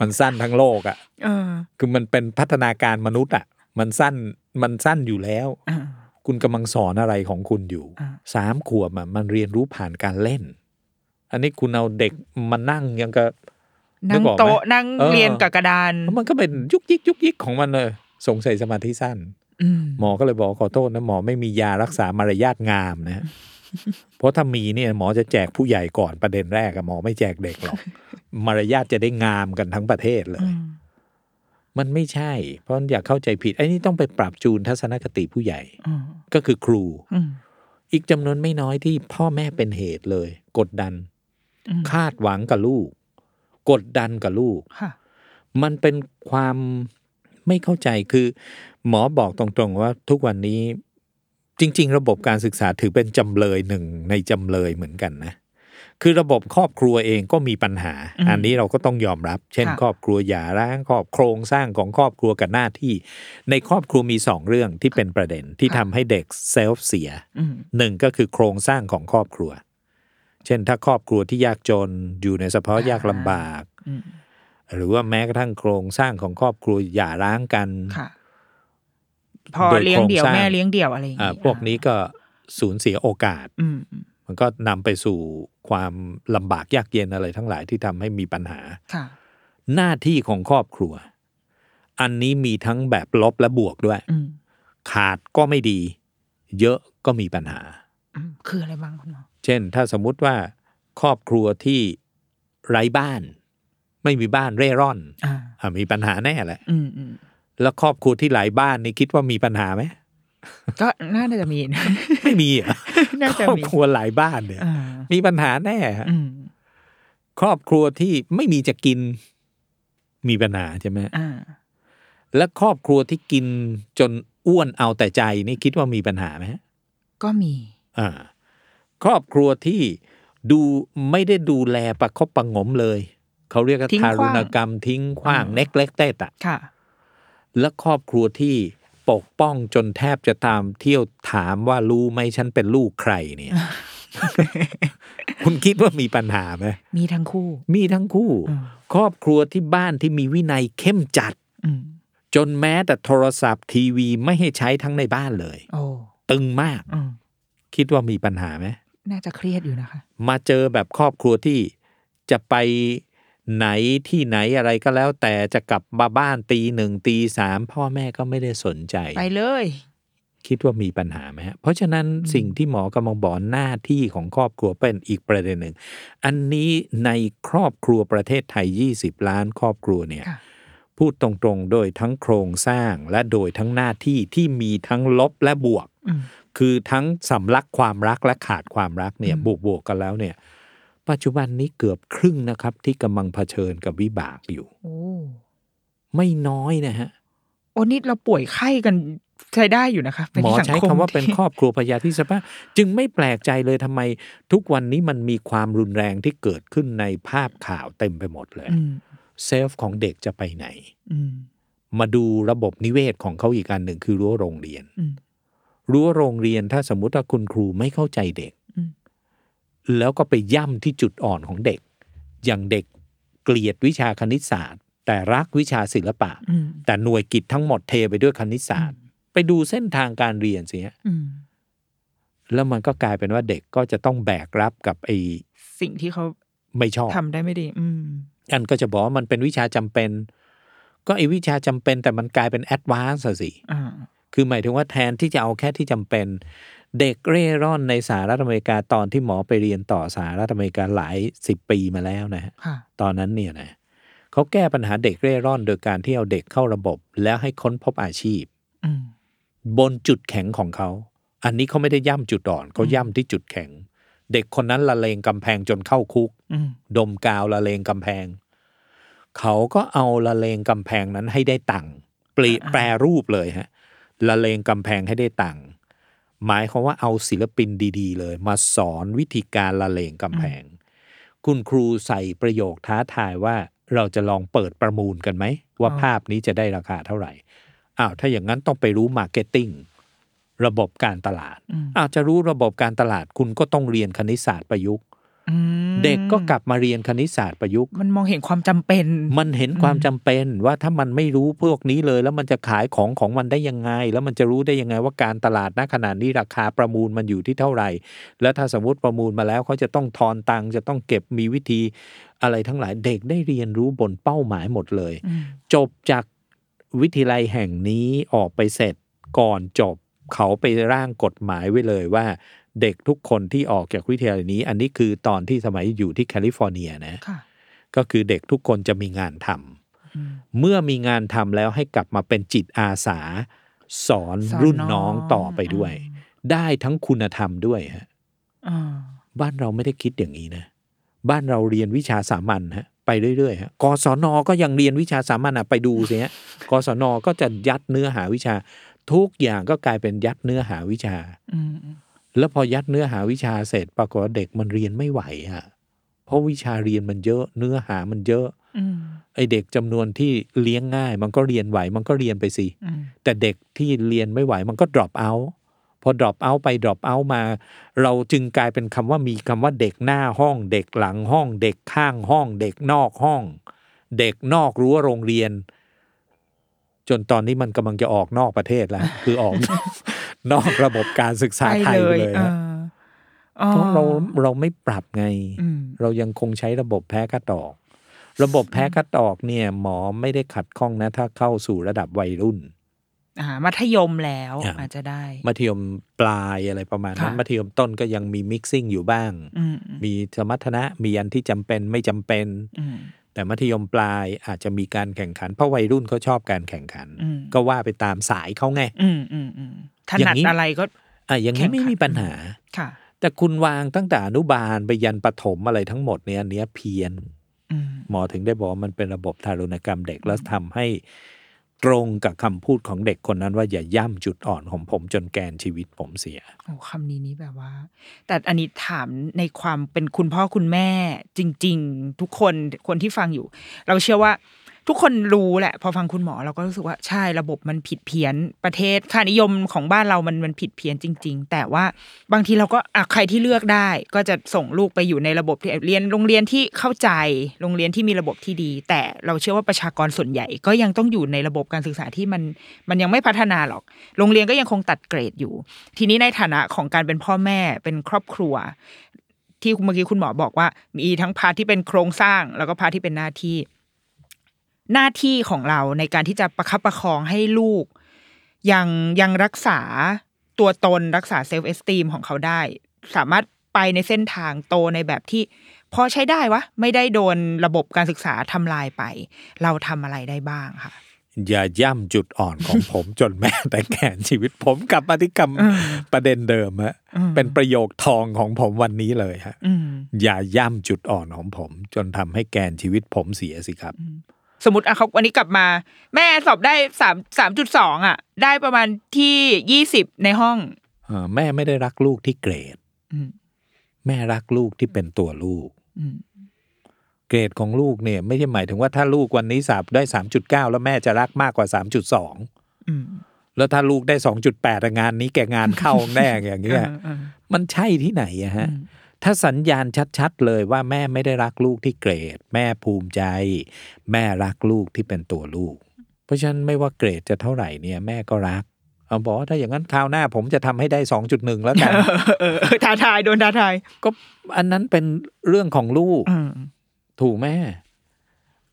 มันสั้นทั้งโลกอะเออคือมันเป็นพัฒนาการมนุษย์อะมันสั้นมันสั้นอยู่แล้วอ่าคุณกำลังสอนอะไรของคุณอยู่อ่าสามขวบอะมันเรียนรู้ผ่านการเล่น อันนี้คุณเอาเด็กมานั่งยังก็ นั่งกออกไหมโต๊ะนั่งออเรียนกับกระดาน มันก็เป็นยุกยิกยุกยิกของมันเลยสงสัยสมาธิสั้นอืมหมอก็เลยบอกขอโทษนะหมอไม่มียารักษามารยาทงามนะเพราะถ้ามีเนี่ยหมอจะแจกผู้ใหญ่ก่อนประเด็นแรกอะหมอไม่แจกเด็กหรอกมารยาทจะได้งามกันทั้งประเทศเลย มันไม่ใช่ เพราะอย่าเข้าใจผิดไอ้นี่ต้องไปปรับจูนทัศนคติผู้ใหญ่อืมก็คือครูอืมอีกจำนวนไม่น้อยที่พ่อแม่เป็นเหตุเลย กดดันอืมคาดหวังกับลูก กดดันกับลูกค่ะมันเป็นความไม่เข้าใจคือ หมอบอกตรงๆว่าทุกวันนี้จริง ๆ ระบบการศึกษาถือเป็นจำเลยหนึ่งในจำเลยเหมือนกันนะ คือระบบครอบครัวเองก็มีปัญหาอืมอันนี้เราก็ต้องยอมรับ เช่นค่ะครอบครัวหย่าร้างครอบโครงสร้างของครอบครัวกับหน้าที่ ในครอบครัวมีสองเรื่องที่เป็นประเด็นที่ทำให้เด็กเซลฟ์เสียอืมหนึ่งก็คือโครงสร้างของครอบครัว เช่นถ้าครอบครัวที่ยากจนอยู่ในสภาวะยากลำบากอืมหรือว่าแม้กระทั่งโครงสร้างของครอบครัวหย่าร้างกันค่ะพอโดยเลี้ยงเดี่ยวโครงสร้างแม่เลี้ยงเดี่ยวอะไรอย่างอ่างี้พวกนี้ก็สูญเสียโอกาสอืมอืมมันก็นำไปสู่ความลำบากยากเย็นอะไรทั้งหลายที่ทำให้มีปัญหาค่ะหน้าที่ของครอบครัว อันนี้มีทั้งแบบลบและบวกด้วยอืมขาดก็ไม่ดี เยอะก็มีปัญหาอืมคืออะไรบ้างคุณหมอเช่น ถ้าสมมุติว่าครอบครัวที่ไร้บ้าน ไม่มีบ้านเร่ร่อนอ่าอะมีปัญหาแน่แหละอืมอืมแล้วครอบครัวที่หลายบ้านนี่คิดว่ามีปัญหาไหมก็น่าจะมีนะไม่มีเหรอน่าจะครอบมีครัวหลายบ้านเนี่ยอ่ามีปัญหาแน่ฮะอืมครอบครัวที่ไม่มีจะกิน มีปัญหาใช่ไหมอ่าและครอบครัวที่กินจนอ้วนเอาแต่ใจนี่คิดว่ามีปัญหาไหมฮะก็มี อ่า ครอบครัวที่ดูไม่ได้ดูแลประคบประหงมเลย เขาเรียกว่าทิ้งทาขรุว้างณกรรมทิ้งขว้างเน็กเล็กเต้ตะค่ะและครอบครัวที่ปกป้องจนแทบจะตามเที่ยวถามว่ารู้ไหมฉันเป็นลูกใครเนี่ย คุณคิดว่ามีปัญหาไหมมีทั้งคู่ มีทั้งคู่อืมครอบครัวที่บ้านที่มีวินัยเข้มจัดอืมจนแม้แต่โทรศัพท์ทีวีไม่ให้ใช้ทั้งในบ้านเลยโอ้ตึงมากอืมคิดว่ามีปัญหาไหม น่าจะเครียดอยู่นะคะ มาเจอแบบครอบครัวที่จะไปไหนที่ไหนอะไรก็แล้ว แต่จะกลับมาบ้านตีหนึ่งตีสามพ่อแม่ก็ไม่ได้สนใจ ไปเลย คิดว่ามีปัญหาไหมฮะเพราะฉะนั้นสิ่งที่หมอกำลังบอกหน้าที่ของครอบครัวเป็นอีกประเด็นหนึ่ง อันนี้ในครอบครัวประเทศไทย 20 ล้านครอบครัวเนี่ยค่ะพูดตรงๆ โดยทั้งโครงสร้างและโดยทั้งหน้าที่ที่มีทั้งลบและบวกอืม คือทั้งสำลักความรักและขาดความรักเนี่ยอืมบวกบวกๆกันแล้วเนี่ย ปัจจุบันนี้เกือบครึ่งนะครับ ที่กำลังเผชิญกับวิบากอยู่โอ้ไม่น้อยนะฮะโอ้นี่เราป่วยไข้กันใช้ได้อยู่นะคะเป็นหมอสังใช้คำว่าเป็นที่ครอบครัวพยาธิสภาพจึงไม่แปลกใจเลยทำไม ทุกวันนี้มันมีความรุนแรงที่เกิดขึ้นในภาพข่าวเต็มไปหมดเลยอืมเซฟของเด็กจะไปไหนอืมมาดูระบบนิเวศของเขาอีกอันหนึ่งคือรั้วโรงเรียนอืม รั้วโรงเรียนถ้าสมมุติว่าคุณครูไม่เข้าใจเด็กอืมแล้วก็ไปย่ำที่จุดอ่อนของเด็ก อย่างเด็กเกลียดวิชาคณิตศาสตร์ แต่รักวิชาศิลปะอืมแต่หน่วยกิจทั้งหมดเทไปด้วยคณิตศาสตร์ ไปดูเส้นทางการเรียนสิฮะอืมแล้วมันก็กลายเป็นว่าเด็กก็จะต้องแบกรับกับไอ้สิ่งที่เขาไม่ชอบทำได้ไม่ดี อืมอันก็จะบอกว่ามันเป็นวิชาจำเป็น ก็ไอ้วิชาจำเป็นแต่มันกลายเป็นแอดวานซ์สิอ่า คือหมายถึงว่าแทนที่จะเอาแค่ที่จำเป็น เด็กเร่ร่อนในสหรัฐอเมริกาตอนที่หมอไปเรียนต่อสหรัฐอเมริกาหลายสิบปีมาแล้วนะฮะค่ะตอนนั้นเนี่ยนะเขาแก้ปัญหาเด็กเร่ร่อนโดยการที่เอาเด็กเข้าระบบ แล้วให้ค้นพบอาชีพอืมบนจุดแข็งของเขา อันนี้เขาไม่ได้ย่ำจุดอ่อนเขาย่ำที่จุดแข็ง เด็กคนนั้นละเลงกำแพงจนเข้าคุกอืมดมกาวละเลงกำแพง เขาก็เอาละเลงกำแพงนั้นให้ได้ตังค์เปลีแปรรูปเลยฮะ ละเลงกำแพงให้ได้ตังค์หมายความว่าเอาศิลปินดี ๆ เลย มาสอนวิธีการละเลงกำแพง คุณครูใส่ประโยคท้าทายว่าเราจะลองเปิดประมูลกันไหม ว่าอ๋อภาพนี้จะได้ราคาเท่าไหร่อ้าวถ้าอย่างนั้นต้องไปรู้ marketing ระบบการตลาดอืมอ้าวจะรู้ระบบการตลาดคุณก็ต้องเรียนคณิตศาสตร์ประยุกต์อืม เด็กก็กลับมาเรียนคณิตศาสตร์ประยุกต์ มันมองเห็นความจำเป็น มันเห็นความจำเป็นว่าถ้ามันไม่รู้พวกนี้เลย แล้วมันจะขายของของมันได้ยังไง แล้วมันจะรู้ได้ยังไงว่าการตลาดณขณะนี้ราคาประมูลมันอยู่ที่เท่าไหร่ แล้วถ้าสมมติประมูลมาแล้วเขาจะต้องทอนตังค์จะต้องเก็บมีวิธีอะไรทั้งหลายเด็กได้เรียนรู้บนเป้าหมายหมดเลยอืมจบจากวิทยาลัยแห่งนี้ออกไปเสร็จก่อนจบเขาไปร่างกฎหมายไว้เลยว่าเด็กทุกคนที่ออกจากวิทยาลัยนี้ อันนี้คือตอนที่สมัยอยู่ที่แคลิฟอร์เนียนะค่ะก็คือเด็กทุกคนจะมีงานทำอืมเมื่อมีงานทำแล้วให้กลับมาเป็นจิตอาสา สอนสอนรุ่นน้น้อองงต่อไปด้วยอืมได้ทั้งคุณธรรมด้วยฮะอ่าบ้านเราไม่ได้คิดอย่างนี้นะ บ้านเราเรียนวิชาสามัญฮะไปเรื่อยๆฮะกศนก็ยังเรียนวิชาสามัญอะไปดูสิฮะกศนก็จะยัดเนื้อหาวิชา ทุกอย่างก็กลายเป็นยัดเนื้อหาวิชาอืม แล้วพอยัดเนื้อหาวิชาเสร็จปรากฏว่าเด็กมันเรียนไม่ไหวอะเพราะวิชาเรียนมันเยอะ เนื้อหามันเยอะอืมไอเด็กจำนวนที่เลี้ยงง่าย มันก็เรียนไหวมันก็เรียนไปสิอืมแต่เด็กที่เรียนไม่ไหวมันก็ drop out พอ drop out ไป drop out มา เราจึงกลายเป็นคำว่ามีคำว่าเด็กหน้าห้อง เด็กหลังห้อง เด็กข้างห้อง เด็กนอกห้อง เด็กนอกรั้วโรงเรียน จนตอนนี้มันกำลังจะออกนอกประเทศแล้ว คือออก นอกระบบการศึกษาไทยไปเลยอ่าฮะอ๋อเพราะเราเราไม่ปรับไงอืมเรายังคงใช้ระบบแพ้คัดออก ระบบแพ้คัดออกเนี่ย หมอไม่ได้ขัดข้องนะ ถ้าเข้าสู่ระดับวัยรุ่นอ่ามัธยมแล้วอ่าอาจจะได้ มัธยมปลายอะไรประมาณนั้นค่ะมัธยมต้นก็ยังมีมิกซิ่งอยู่บ้างอืมอืมมีสมรรถนะมีอันที่จำเป็นไม่จำเป็นอืมแต่มัธยมปลายอาจจะมีการแข่งขัน เพราะวัยรุ่นเขาชอบการแข่งขันอืมก็ว่าไปตามสายเขาไงอืมอืมอืม ถอย่านัดงนี้อะไรก็อะอย่างนี้ไม่แข่งขันมีปัญหาค่ะ แต่คุณวางตั้งแต่อนุบาลไปยันประถมอะไรทั้งหมดเนี่ยอันเนี้ยเพี้ยนอืมหมอถึงได้บอกว่ามันเป็นระบบทารุณกรรมเด็กแล้วทำให้ตรงกับคำพูดของเด็กคนนั้นว่าอย่าย่ำจุดอ่อนของผมจนแกนชีวิตผมเสียโอ้คำนี้นี่แบบว่า แต่อันนี้ถามในความเป็นคุณพ่อคุณแม่จริง ๆ ทุกคนคนที่ฟังอยู่ เราเชื่อว่า ทุกคนรู้แหละ พอฟังคุณหมอเราก็รู้สึกว่าใช่ระบบมันผิดเพี้ยนประเทศค่านิยมของบ้านเรามันมันผิดเพี้ยนจริง ๆ แต่ว่าบางทีเราก็อใครที่เลือกได้ ก็จะส่งลูกไปอยู่ในระบบที่เรียนโรงเรียนที่เข้าใจโรงเรียนที่มีระบบที่ดี แต่เราเชื่อว่าประชากรส่วนใหญ่ ก็ยังต้องอยู่ในระบบการศึกษาที่มันมันยังไม่พัฒนาหรอก โรงเรียนก็ยังคงตัดเกรดอยู่ ทีนี้ในฐานะของการเป็นพ่อแม่เป็นครอบครัวที่เมื่อกี้คุณหมอบอกว่า มีทั้งพาที่เป็นโครงสร้าง แล้วก็พาที่เป็นหน้าที่ หน้าที่ของเราในการที่จะประคับประคองให้ลูก ยังยังรักษาตัวตนรักษา self-esteem ของเขาได้ สามารถไปในเส้นทางโตในแบบที่พอใช้ได้วะ ไม่ได้โดนระบบการศึกษาทำลายไป เราทำอะไรได้บ้างค่ะ อย่าย่ำจุดอ่อนของผม จนแม้แต่แกนชีวิตผมกลับมาที่คำประเด็นเดิมฮะเป็นประโยคทองของผมวันนี้เลยฮะอืมอย่าย่ำจุดอ่อนของผม จนทำให้แกนชีวิตผมเสียสิครับ สมมติอะเขาวันนี้กลับมา แม่สอบได้สามสามจุดสองอะ ได้ประมาณที่ยี่สิบในห้องเอ่อแม่ไม่ได้รักลูกที่เกรดอืมแม่รักลูกที่เป็นตัวลูกอืมเกรดของลูกเนี่ย ไม่ใช่หมายถึงว่าถ้าลูกวันนี้สอบได้สามจุดเก้าแล้วแม่จะรักมากกว่าสามจุดสองอืมแล้วถ้าลูกได้สองจุดแปดงานนี้แกงานเข้าแน่อย่างเงี้ยเออเออมันใช่ที่ไหนอะฮะ ถ้าสัญญาณชัดๆ เลยว่าแม่ไม่ได้รักลูกที่เกรด แม่ภูมิใจ แม่รักลูกที่เป็นตัวลูก เพราะฉะนั้นไม่ว่าเกรดจะเท่าไหร่เนี่ยแม่ก็รักเอาบอกว่าถ้าอย่างนั้นคราวหน้าผมจะทำให้ได้สองจุดหนึ่งแล้วกันเออเออท้าทายโดนท้าทาย ก็อันนั้นเป็นเรื่องของลูกอืมถูกแม่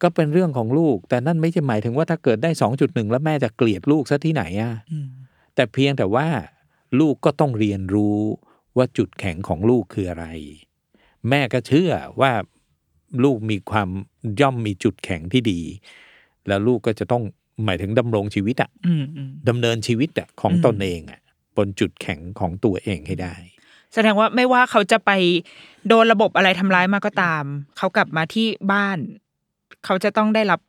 ก็เป็นเรื่องของลูก แต่นั่นไม่ใช่หมายถึงว่าถ้าเกิดได้สองจุดหนึ่งแล้วแม่จะเกลียดลูกซะที่ไหนอะอืมแต่เพียงแต่ว่าลูกก็ต้องเรียนรู้ ว่าจุดแข็งของลูกคืออะไร แม่ก็เชื่อว่าลูกมีความย่อมมีจุดแข็งที่ดี แล้วลูกก็จะต้องหมายถึงดำรงชีวิตอะอืมอืมดำเนินชีวิตอะของอืมตนเองอะบนจุดแข็งของตัวเองให้ได้ แสดงว่าไม่ว่าเขาจะไปโดนระบบอะไรทำร้ายมาก็ตาม เขากลับมาที่บ้าน เขาจะต้องได้รับ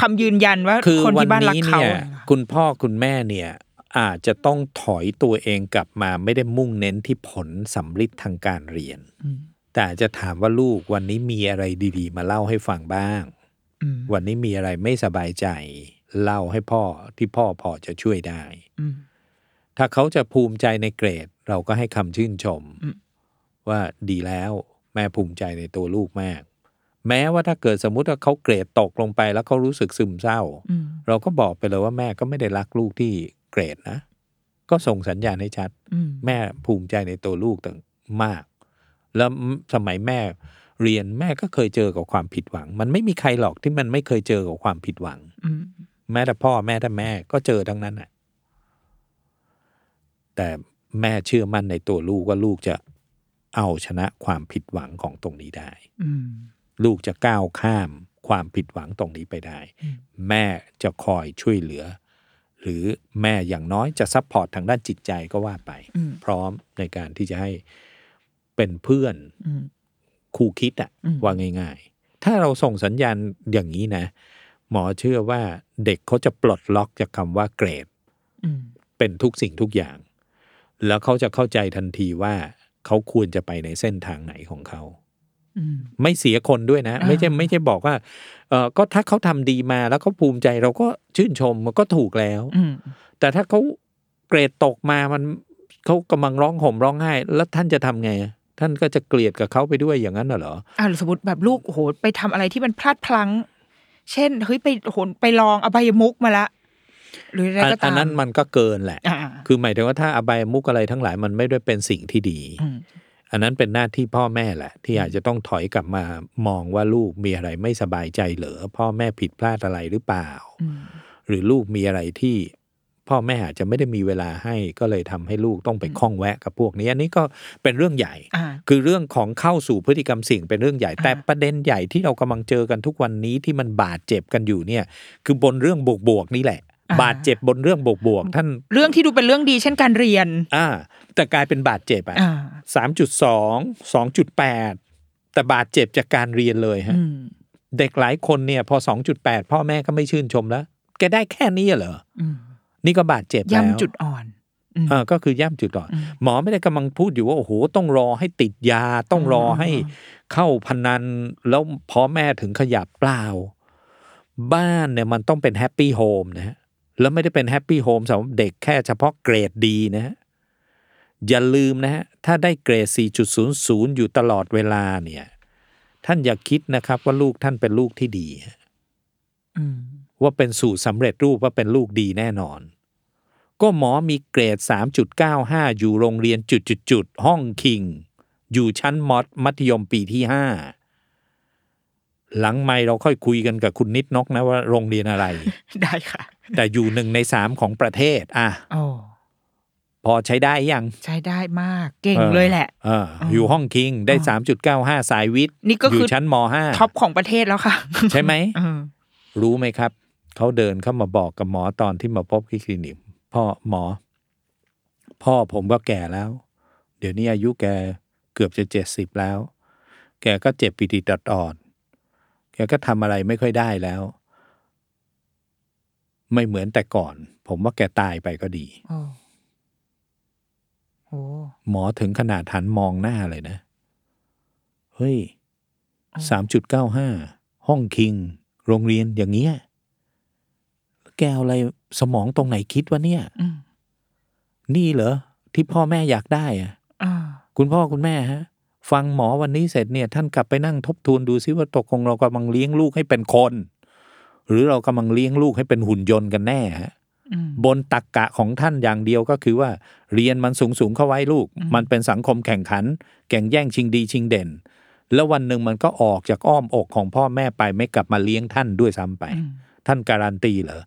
คำยืนยันว่าคือคนวันที่บ้านรักนี้เขาเนี่ยคุณพ่อคุณแม่เนี่ย อาจจะต้องถอยตัวเองกลับมาไม่ได้มุ่งเน้นที่ผลสำลิดทางการเรียนอืมแต่อาจจะถามว่าลูกวันนี้มีอะไรดี ๆ มาเล่าให้ฟังบ้างอืมวันนี้มีอะไรไม่สบายใจ เล่าให้พ่อที่พ่อพอจะช่วยได้อืมถ้าเขาจะภูมิใจในเกรด เราก็ให้คำชื่นชมอืมว่าดีแล้วแม่ภูมิใจในตัวลูกมากแม้ว่าถ้าเกิดสมมุติว่าเขาเกรดตกลงไปแล้วเขารู้สึกซึมเศร้าอืมเราก็บอกไปเลยว่าแม่ก็ไม่ได้รักลูกที่ เกรดนะ ก็ส่งสัญญาณให้ชัดอืมแม่ภูมิใจในตัวลูกต่างมาก แล้วสมัยแม่เรียนแม่ก็เคยเจอกับความผิดหวัง มันไม่มีใครหรอกที่มันไม่เคยเจอกับความผิดหวังอืมแม้แต่พ่อแม่แต่แม่ก็เจอทั้งนั้นน่ะ แต่แม่เชื่อมั่นในตัวลูกว่าลูกจะเอาชนะความผิดหวังของตรงนี้ได้อืมลูกจะก้าวข้ามความผิดหวังตรงนี้ไปได้ แม่จะคอยช่วยเหลือ หรือแม่อย่างน้อยจะ support ทางด้านจิตใจก็ว่าไปอืมพร้อมในการที่จะให้เป็นเพื่อนอืมคู่คิดอะอืมว่าง่าย ๆ ถ้าเราส่งสัญญาณอย่างนี้นะ หมอเชื่อว่าเด็กเขาจะปลดล็อกจากคำว่าเกรดอืมเป็นทุกสิ่งทุกอย่าง แล้วเขาจะเข้าใจทันทีว่าเขาควรจะไปในเส้นทางไหนของเขาอืม ไม่เสียคนด้วยนะอ่าไม่ใช่ไม่ใช่บอกว่า เออก็ถ้าเขาทำดีมาแล้วเขาภูมิใจเราก็ชื่นชมมันก็ถูกแล้วอืมแต่ถ้าเขาเกรดตกมามันเขากำลังร้องห่มร้องไห้ แล้วท่านจะทำไงอะท่านก็จะเกลียดกับเขาไปด้วยอย่างนั้นน่ะเหรออ่าหรือสมมติแบบลูกโอ้โหไปทำอะไรที่มันพลาดพลั้ง เช่นเฮ้ยไปโอ้โหไปลองอบายมุกมาละหรืออะไรอันก็ตามอันนั้นมันก็เกินแหละอ่าคือหมายถึงว่าถ้าอบายมุกอะไรทั้งหลายมันไม่ได้เป็นสิ่งที่ดี อืมอันนั้นเป็นหน้าที่พ่อแม่แหละ ที่อาจจะต้องถอยกลับมามองว่าลูกมีอะไรไม่สบายใจเหรอพ่อแม่ผิดพลาดอะไรหรือเปล่าอืมหรือลูกมีอะไรที่พ่อแม่อาจจะไม่ได้มีเวลาให้ก็เลยทำให้ลูกต้องไปคล้องแวะกับพวกนี้อันนี้ก็เป็นเรื่องใหญ่อ่าคือเรื่องของเข้าสู่พฤติกรรมเสิ่ยงเป็นเรื่องใหญ่ แต่ประเด็นใหญ่ที่เรากำลังเจอกันทุกวันนี้ที่มันบาดเจ็บกันอยู่เนี่ย คือบนเรื่องบวกๆนี่แหละอ่า บาดเจ็บบนเรื่องบวกๆท่านเรื่องที่ดูเป็นเรื่องดีเช่นการเรียน อ่า แต่กลายเป็นบาดเจ็บอะอ่าสามจุดสองสองจุดแปดแต่บาดเจ็บจากการเรียนเลยฮะอืมเด็กหลายคนเนี่ย พอสองจุดแปดพ่อแม่ก็ไม่ชื่นชมแล้ว แกได้แค่นี้เหรออืมนี่ก็บาดเจ็บแล้วย่ำจุดอ่อนอืมเออก็คือย่ำจุดอ่อน หมอไม่ได้กำลังพูดอยู่ว่าโอ้โหต้องรอให้ติดยาต้องรอให้เข้าพนันแล้วพ่อแม่ถึงขยับเปล่า บ้านเนี่ยมันต้องเป็น happy home นะฮะ แล้วไม่ได้เป็น happy home สำหรับเด็กแค่เฉพาะเกรดดีนะฮะอย่าลืมนะฮะถ้าได้เกรด 4.00 อยู่ตลอดเวลาเนี่ย ท่านอย่าคิดนะครับว่าลูกท่านเป็นลูกที่ดีฮะอืมว่าเป็นสูตรสำเร็จรูปว่าเป็นลูกดีแน่นอน ก็หมอมีเกรด 3.95 อยู่โรงเรียนจุดจุดจุดๆๆห้อง king อยู่ชั้นมอดมัธยมปีที่5หลังไม่เราค่อยคุยกันกับคุณนิดนกนะว่าโรงเรียนอะไร ได้ค่ะ แต่อยู่หนึ่งในสามของประเทศ อะโอ้พอใช้ได้ยัง ใช้ได้มากเก่งเลยแหละ เอออยู่ห้องคิงได้3.95สายวิทย์นี่ก็คืออยู่ชั้นมท็อปของประเทศแล้วค่ะ5ใช่ไหม เออรู้ไหมครับ เขาเดินเข้ามาบอกกับหมอตอนที่มาพบที่คลินิกพ่อหมอ พ่อผมก็แก่แล้ว เดี๋ยวนี้อายุแกเกือบจะเจ็ดสิบแล้ว แกก็เจ็บปีติดอดๆแกก็ทำอะไรไม่ค่อยได้แล้ว ไม่เหมือนแต่ก่อน ผมว่าแกตายไปก็ดีโอ้โหหมอถึงขนาดหันมองหน้าเลยนะ เฮ้ยสามจุดเก้าห้าห้องคิง โรงเรียนอย่างเงี้ย แกเอาอะไรสมองตรงไหนคิดวะเนี่ยอืมนี่เหรอ ที่พ่อแม่อยากได้อะอ่าคุณพ่อคุณแม่ฮะ ฟังหมอวันนี้เสร็จเนี่ย ท่านกลับไปนั่งทบทวนดูซิว่าตกลงเรากำลังเลี้ยงลูกให้เป็นคน หรือเรากำลังเลี้ยงลูกให้เป็นหุ่นยนต์กันแน่ฮะอืมบนตักกะของท่านอย่างเดียวก็คือว่า เรียนมันสูงสูงๆเข้าไว้ลูก มันเป็นสังคมแข่งขัน แข่งแย่งชิงดีชิงเด่น แล้ววันหนึ่งมันก็ออกจากอ้อมอกของพ่อแม่ไปไม่กลับมาเลี้ยงท่านด้วยซ้ำไป ท่านการันตีเหรอ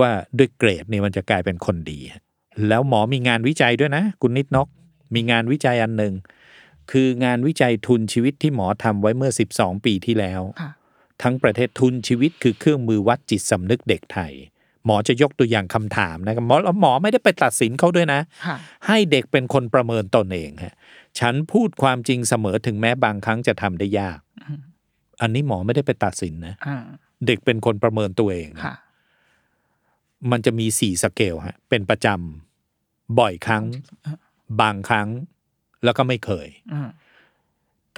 ว่าด้วยเกรดเนี่ยมันจะกลายเป็นคนดี แล้วหมอมีงานวิจัยด้วยนะ คุณนิดนก มีงานวิจัยอันหนึ่งคืองานวิจัยทุนชีวิตที่หมอทำไว้เมื่อ 12 ปีที่แล้วค่ะ ทั้งประเทศทุนชีวิตคือเครื่องมือวัดจิตสำนึกเด็กไทย หมอจะยกตัวอย่างคำถามนะครับหมอแล้วหมอไม่ได้ไปตัดสินเขาด้วยนะค่ะให้เด็กเป็นคนประเมินตนเองฮะฉันพูดความจริงเสมอถึงแม้บางครั้งจะทำได้ยาก อันนี้หมอไม่ได้ไปตัดสินนะอ่าเด็กเป็นคนประเมินตัวเองนะค่ะมันจะมีสี่สเกลฮะเป็นประจำบ่อยครั้ง บางครั้ง แล้วก็ไม่เคยอืม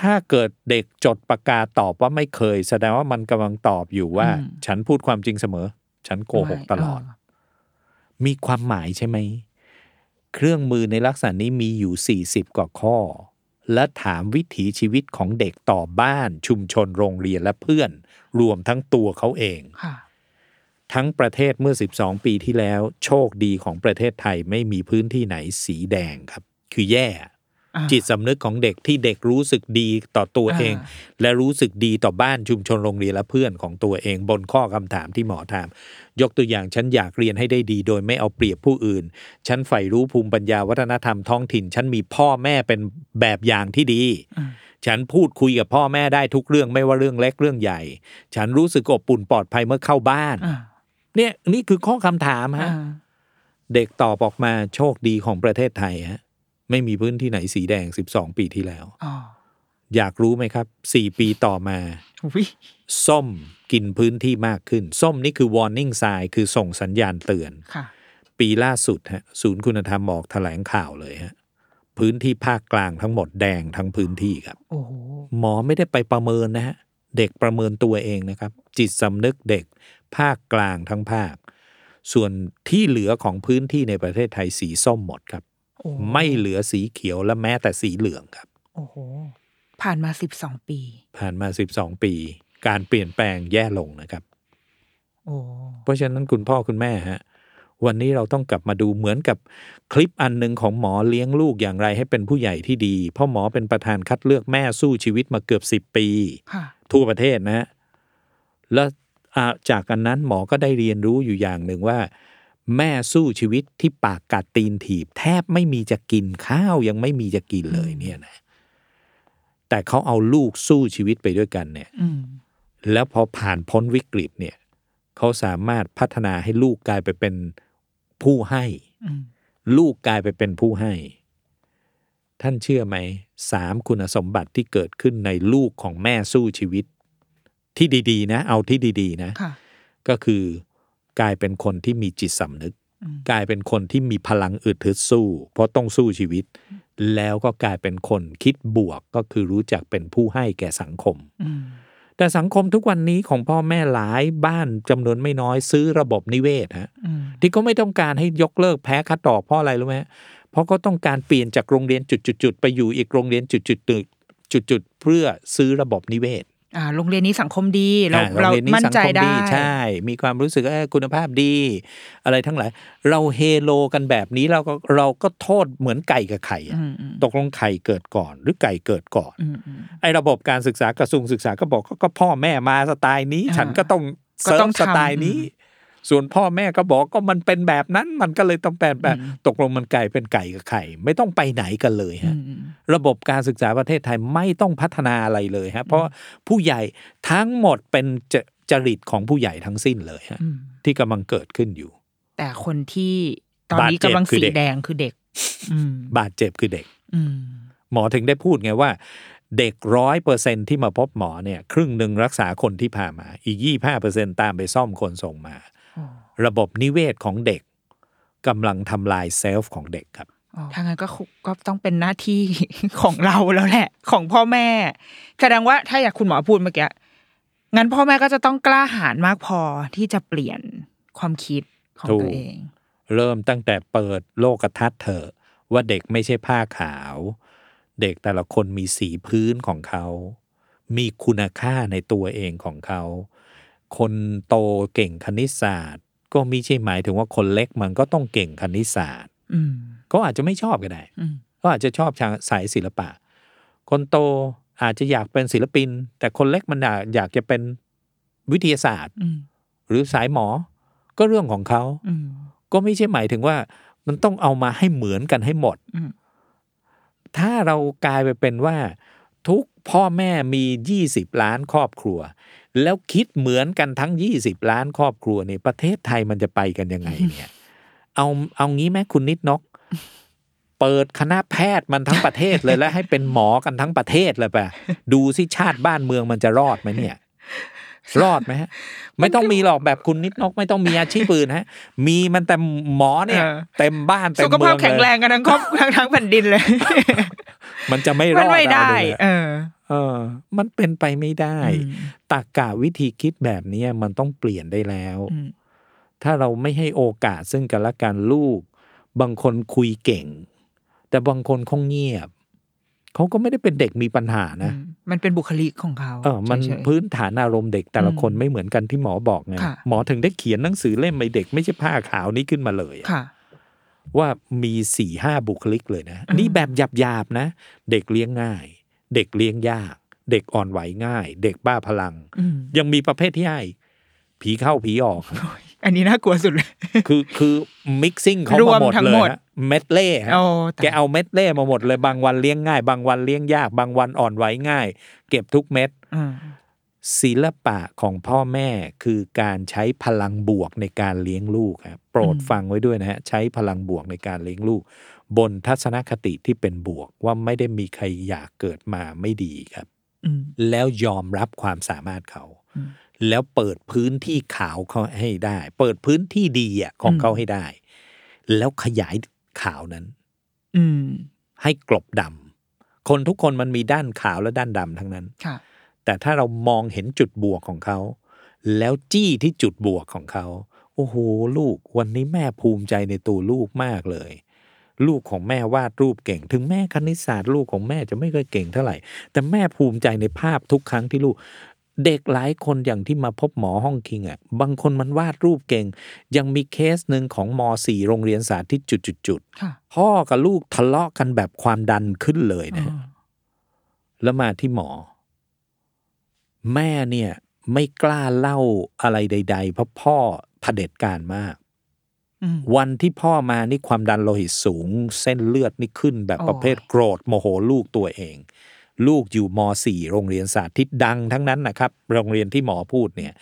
ถ้าเกิดเด็กจดประกาศตอบว่าไม่เคย แสดงว่ามันกำลังตอบอยู่ว่า ฉันพูดความจริงเสมอ ฉันโกหกตลอด มีความหมายใช่ไหม เครื่องมือในลักษณะนี้มีอยู่ 40 กว่าข้อ และถามวิถีชีวิตของเด็กต่อบ้าน ชุมชนโรงเรียนและเพื่อน รวมทั้งตัวเขาเองค่ะทั้งประเทศเมื่อ 12 ปีที่แล้ว โชคดีของประเทศไทยไม่มีพื้นที่ไหนสีแดงครับ คือแย่อ่า จิตสำนึกของเด็กที่เด็กรู้สึกดีต่อตัวเองอ่าและรู้สึกดีต่อบ้านชุมชนโรงเรียนและเพื่อนของตัวเอง บนข้อคำถามที่หมอถาม ยกตัวอย่างฉันอยากเรียนให้ได้ดี โดยไม่เอาเปรียบผู้อื่น ฉันใฝ่รู้ภูมิปัญญาวัฒนธรรมท้องถิ่น ฉันมีพ่อแม่เป็นแบบอย่างที่ดี ฉันพูดคุยกับพ่อแม่ได้ทุกเรื่องไม่ว่าเรื่องเล็กเรื่องใหญ่ ฉันรู้สึกอบอุ่นปลอดภัยเมื่อเข้าบ้านอ่าเนี่ยนี่คือข้อคำถามฮะอ่าเด็กตอบออกมาโชคดีของประเทศไทยฮะ ไม่มีพื้นที่ไหนสีแดง 12 ปีที่แล้วอ๋ออยากรู้ไหมครับ 4 ปีต่อมาอุ๊ยส้มกินพื้นที่มากขึ้น ส้มนี่คือ warning sign คือส่งสัญญาณเตือนค่ะปีล่าสุดฮะศูนย์คุณธรรมออกแถลงข่าวเลยฮะพื้นที่ภาคกลางทั้งหมดแดงทั้งพื้นที่ครับโอ้โหหมอไม่ได้ไปประเมินนะฮะเด็กประเมินตัวเองนะครับ จิตสำนึกเด็ก ภาคกลางทั้งภาค ส่วนที่เหลือของพื้นที่ในประเทศไทยสีส้มหมดครับโอ้ ไม่เหลือสีเขียวและแม้แต่สีเหลืองครับ โอ้โห ผ่านมาสิบสองปี ผ่านมา12ปี การเปลี่ยนแปลงแย่ลงนะครับ โอ้เพราะฉะนั้นคุณพ่อคุณแม่ฮะ วันนี้เราต้องกลับมาดูเหมือนกับคลิปอันหนึ่งของหมอเลี้ยงลูกอย่างไรให้เป็นผู้ใหญ่ที่ดี เพราะหมอเป็นประธานคัดเลือกแม่สู้ชีวิตมาเกือบสิบ10ปีค่ะทั่วประเทศนะฮะ แล้วอ่าจากอันนั้นหมอก็ได้เรียนรู้อยู่อย่างหนึ่งว่า แม่สู้ชีวิตที่ปากกัดตีนถีบ แทบไม่มีจะกินข้าวยังไม่มีจะกินเลยเนี่ยนะแต่เขาเอาลูกสู้ชีวิตไปด้วยกันเนี่ยอืมแล้วพอผ่านพ้นวิกฤตเนี่ยเขาสามารถพัฒนาให้ลูกกลายไปเป็นผู้ให้อืมลูกกลายไปเป็นผู้ให้ ท่านเชื่อไหมสามคุณสมบัติที่เกิดขึ้นในลูกของแม่สู้ชีวิต ที่ดี ๆ นะ เอาที่ดี ๆ นะค่ะก็คือ กลายเป็นคนที่มีจิตสำนึก กลายเป็นคนที่มีพลังอึดทึดสู้ เพราะต้องสู้ชีวิต แล้วก็กลายเป็นคนคิดบวกก็คือรู้จักเป็นผู้ให้แก่สังคมอืมแต่สังคมทุกวันนี้ของพ่อแม่หลายบ้านจำนวนไม่น้อยซื้อระบบนิเวศฮะอืมที่ก็ไม่ต้องการให้ยกเลิกแพ้คัดดอกเพราะอะไรรู้ไหมฮะเพราะก็ต้องการเปลี่ยนจากโรงเรียนจุดๆๆไปอยู่อีกโรงเรียนจุดๆจุดๆเพื่อซื้อระบบนิเวศอ่า โรงเรียนนี้สังคมดี เราอ่เราโงยนนี้มั่นใจสังคได้ ใช่ มีความรู้สึกว่าเอ้ยคุณภาพดี อะไรทั้งหลาย เราเฮโลกันแบบนี้เราก็เราก็โทษเหมือนไก่กับไข่อะอืมอืมตกลงไข่เกิดก่อน หรือไก่เกิดก่อนอืมอืมไอ้ระบบการศึกษากระทรวงศึกษาก็บอกก็ก็พ่อแม่มาสไตล์นี้อ่าฉันก็ต้องก็เซิร์ต้อฟงสทำไตล์นี้ ส่วนพ่อแม่ก็บอกก็มันเป็นแบบนั้นมันก็เลยต้องแปลแบบอืมตกลงมันไก่เป็นไก่กับไข่ ไม่ต้องไปไหนกันเลยอืฮะมอืมระบบการศึกษาประเทศไทยไม่ต้องพัฒนาอะไรเลยฮะเพราะว่าผู้ใหญ่ทั้งหมดเป็นจจริตของผู้ใหญ่ทั้งสิ้นเลยฮะอืมที่กำลังเกิดขึ้นอยู่ แต่คนที่ตอนนี้บาดเจ็บกำลังคือสีเด็กแดงคือเด็กอืมบาดเจ็บคือเด็กอืมหมอถึงได้พูดไงว่า เด็กร้อยเปอร์เซ็นที่มาพบหมอเนี่ย ครึ่งหนึ่งรักษาคนที่พามา อีกยี่ห้าเปอร์เซ็นตามไปซ่อมคนส่งมา ระบบนิเวศของเด็กกำลังทำลายเซลฟ์ของเด็กครับถ้างั้นก็คุก็ต้องเป็นหน้าที่ของเราแล้วแหละ ของพ่อแม่แสดงว่าถ้าอยากคุณหมอพูดเมื่อกี้งั้นพ่อแม่ก็จะต้องกล้าหาญมากพอที่จะเปลี่ยนความคิดของถูกตัวเอง เริ่มตั้งแต่เปิดโลกทัศน์เถอะว่าเด็กไม่ใช่ผ้าขาว เด็กแต่ละคนมีสีพื้นของเขา มีคุณค่าในตัวเองของเขา คนโตเก่งคณิตศาสตร์ ก็ไม่ใช่หมายถึงว่าคนเล็กมันก็ต้องเก่งคณิตศาสตร์อืมก็อาจจะไม่ชอบก็ได้อืมก็อาจจะชอบทางสายศิลปะ คนโตอาจจะอยากเป็นศิลปิน แต่คนเล็กมันอยากอยากจะเป็นวิทยาศาสตร์อืมหรือสายหมอก็เรื่องของเขาอืมก็ไม่ใช่หมายถึงว่ามันต้องเอามาให้เหมือนกันให้หมดอืมถ้าเรากลายไปเป็นว่า ทุกพ่อแม่มี20ล้านครอบครัว แล้วคิดเหมือนกันทั้ง 20 ล้านครอบครัวในประเทศไทยมันจะไปกันยังไงเนี่ย เอาเอางี้ไหมคุณนิดนก เปิดคณะแพทย์มันทั้งประเทศเลยแล้วให้เป็นหมอกันทั้งประเทศเลยป่ะดูสิชาติบ้านเมืองมันจะรอดไหมเนี่ย รอดไหมฮะ ไม่ต้องมีหรอกแบบคุณนิดนก ไม่ต้องมีอาชีพอื่นฮะ มีมันแต่หมอเนี่ยเออเต็มบ้านเต็สุมขเมืภาอพงแข็งเลแรยงกันทั้งครอบทั้งทั้งแผ่นดินเลย มันจะไม่รมัอนดไม่ได้เอาเลยอะเออ เออ มันเป็นไปไม่ได้อืมตากกะวิธีคิดแบบนี้มันต้องเปลี่ยนได้แล้วอืมถ้าเราไม่ให้โอกาสซึ่งกันและกันลูก บางคนคุยเก่ง แต่บางคนคงเงียบเขาก็ไม่ได้เป็นเด็กมีปัญหานะอืมมันเป็นบุคลิกของเขา เออ มันเฉยๆพื้นฐานอารมณ์เด็กแต่ละคนอืมไม่เหมือนกันที่หมอบอกไงค่ะหมอถึงได้เขียนหนังสือเล่มไอเด็กไม่ใช่ผ้าขาวนี้ขึ้นมาเลยอะค่ะ ว่ามีสี่ห้าบุคลิกเลยนะอืมนี่แบบหยาบๆนะ เด็กเลี้ยงง่าย เด็กเลี้ยงยาก เด็กอ่อนไหวง่าย เด็กบ้าพลังอืมยังมีประเภทที่ให้ผีเข้าผีออก อันนี้น่ากลัวสุดเลย คือคือมิกซิ่งเขารวมามหมดทั้งเลยหมดฮะเม็ดเล่ฮะโอ้ตายแกเอาเม็ดเล่มาหมดเลย บางวันเลี้ยงง่าย บางวันเลี้ยงยาก บางวันอ่อนไหวง่าย เก็บทุกเม็ดอืม ศิลปะของพ่อแม่คือการใช้พลังบวกในการเลี้ยงลูกครับโปรดฟังไว้ด้วยนะฮะใช้พลังบวกในการเลี้ยงลูก บนทัศนคติที่เป็นบวกว่าไม่ได้มีใครอยากเกิดมาไม่ดีครับอืมแล้วยอมรับความสามารถเขาอืมแล้วเปิดพื้นที่ขาวเขาให้ได้ เปิดพื้นที่ดีอะของอืมเขาให้ได้ แล้วขยายขาวนั้นอืมให้กลบดำคนทุกคนมันมีด้านขาวและด้านดำทั้งนั้นค่ะ แต่ถ้าเรามองเห็นจุดบวกของเขา แล้วจี้ที่จุดบวกของเขาโอ้โหลูก วันนี้แม่ภูมิใจในตัวลูกมากเลย ลูกของแม่วาดรูปเก่ง ถึงแม่คณิตศาสตร์ลูกของแม่จะไม่เคยเก่งเท่าไหร่ แต่แม่ภูมิใจในภาพทุกครั้งที่ลูก เด็กหลายคนอย่างที่มาพบหมอห้องคิงอะ บางคนมันวาดรูปเก่ง ยังมีเคสหนึ่งของม .4 โรงเรียนสาธิตจุดๆค่ะๆพ่อกับลูกทะเลาะกันแบบความดันขึ้นเลยนะฮะอ่าแล้วมาที่หมอ แม่เนี่ยไม่กล้าเล่าอะไรใด ๆ เพราะพ่อเผด็จการมากอืมวันที่พ่อมานี่ความดันโลหิตสูง เส้นเลือดนี่ขึ้นแบบโอ้ยประเภทโกรธโมโหลูกตัวเอง ลูกอยู่ม .4 โรงเรียนสาธิตดังทั้งนั้นนะครับ โรงเรียนที่หมอพูดเนี่ย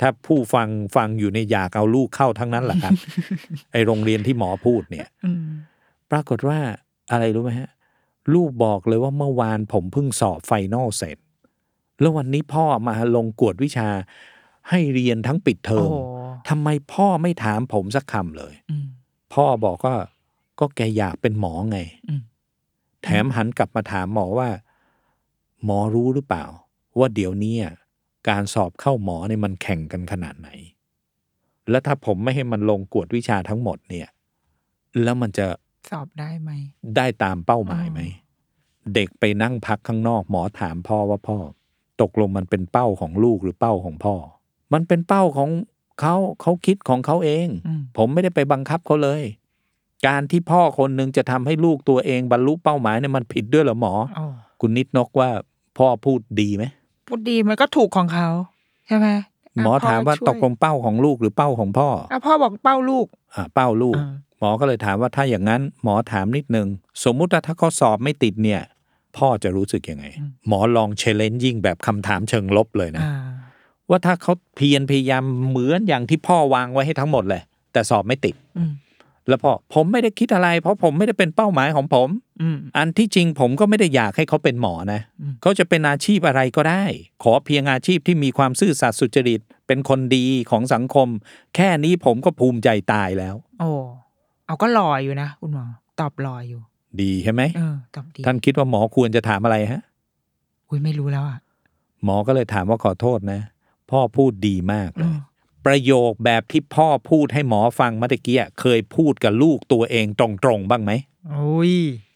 ถ้าผู้ฟังฟังอยู่ในอยากเอาลูกเข้าทั้งนั้นแหละครับไอโรงเรียนที่หมอพูดเนี่ยอืมปรากฏว่าอะไรรู้ไหมฮะ ลูกบอกเลยว่าเมื่อวานผมเพิ่งสอบไฟนอลเสร็จ แล้ววันนี้พ่อมาลงกวดวิชา ให้เรียนทั้งปิดเทอโอ้มโหทำไมพ่อไม่ถามผมสักคำเลยอืมพ่อบอกว่าก็แกอยากเป็นหมอไงอืมแถมหันกลับมาถามหมอว่า หมอรู้หรือเปล่า ว่าเดี๋ยวนี้อะการสอบเข้าหมอเนี่ยมันแข่งกันขนาดไหน แล้วถ้าผมไม่ให้มันลงกวดวิชาทั้งหมดเนี่ย แล้วมันจะสอบได้ไหม ได้ตามเป้าหมายไหม เด็กไปนั่งพักข้างนอก หมอถามพ่อว่าพ่อ ตกลงมันเป็นเป้าของลูกหรือเป้าของพ่อ มันเป็นเป้าของเขาเขาคิดของเขาเองอืมผมไม่ได้ไปบังคับเขาเลย การที่พ่อคนหนึ่งจะทำให้ลูกตัวเองบรรลุเป้าหมายเนี่ยมันผิดด้วยเหรอหมออ๋อคุณนิดนกว่าพ่อพูดดีไหมพูดดีมันก็ถูกของเขาใช่ไหมะหมอถามว่าช่ยตกลงเป้าของลูกหรือเป้าของพ่ออะพ่อบอกเป้าลูกอ่าเป้าลูกอ่าหมอก็เลยถามว่าถ้าอย่างนั้น หมอถามนิดนึงสมมุติว่าถ้าเขาสอบไม่ติดเนี่ย พ่อจะรู้สึกยังไง หมอลองเชลเลนยิ่งแบบคำถามเชิงลบเลยนะอ่าว่าถ้าเขาเพียรพยายามเหมือนอย่างที่พ่อวางไว้ให้ทั้งหมดเลย แต่สอบไม่ติดอืมแล้วพ่อผมไม่ได้คิดอะไร เพราะผมไม่ได้เป็นเป้าหมายของผมอืมอันที่จริงผมก็ไม่ได้อยากให้เขาเป็นหมอนะอืมเขาจะเป็นอาชีพอะไรก็ได้ ขอเพียงอาชีพที่มีความซื่อสัตย์สุจริต เป็นคนดีของสังคม แค่นี้ผมก็ภูมิใจตายแล้ว โอ้เอาก็ลอยอยู่นะคุณหมอตอบลอยอยู่ ดีใช่ไหมเออตอบดีท่านคิดว่าหมอควรจะถามอะไรฮะ อุ้ยไม่รู้แล้วอะ หมอก็เลยถามว่าขอโทษนะ พ่อพูดดีมากเลอืยมประโยคแบบที่พ่อพูดให้หมอฟังเมื่อตะกี้เคยพูดกับลูกตัวเองตรงๆบ้างไหมโอ้ย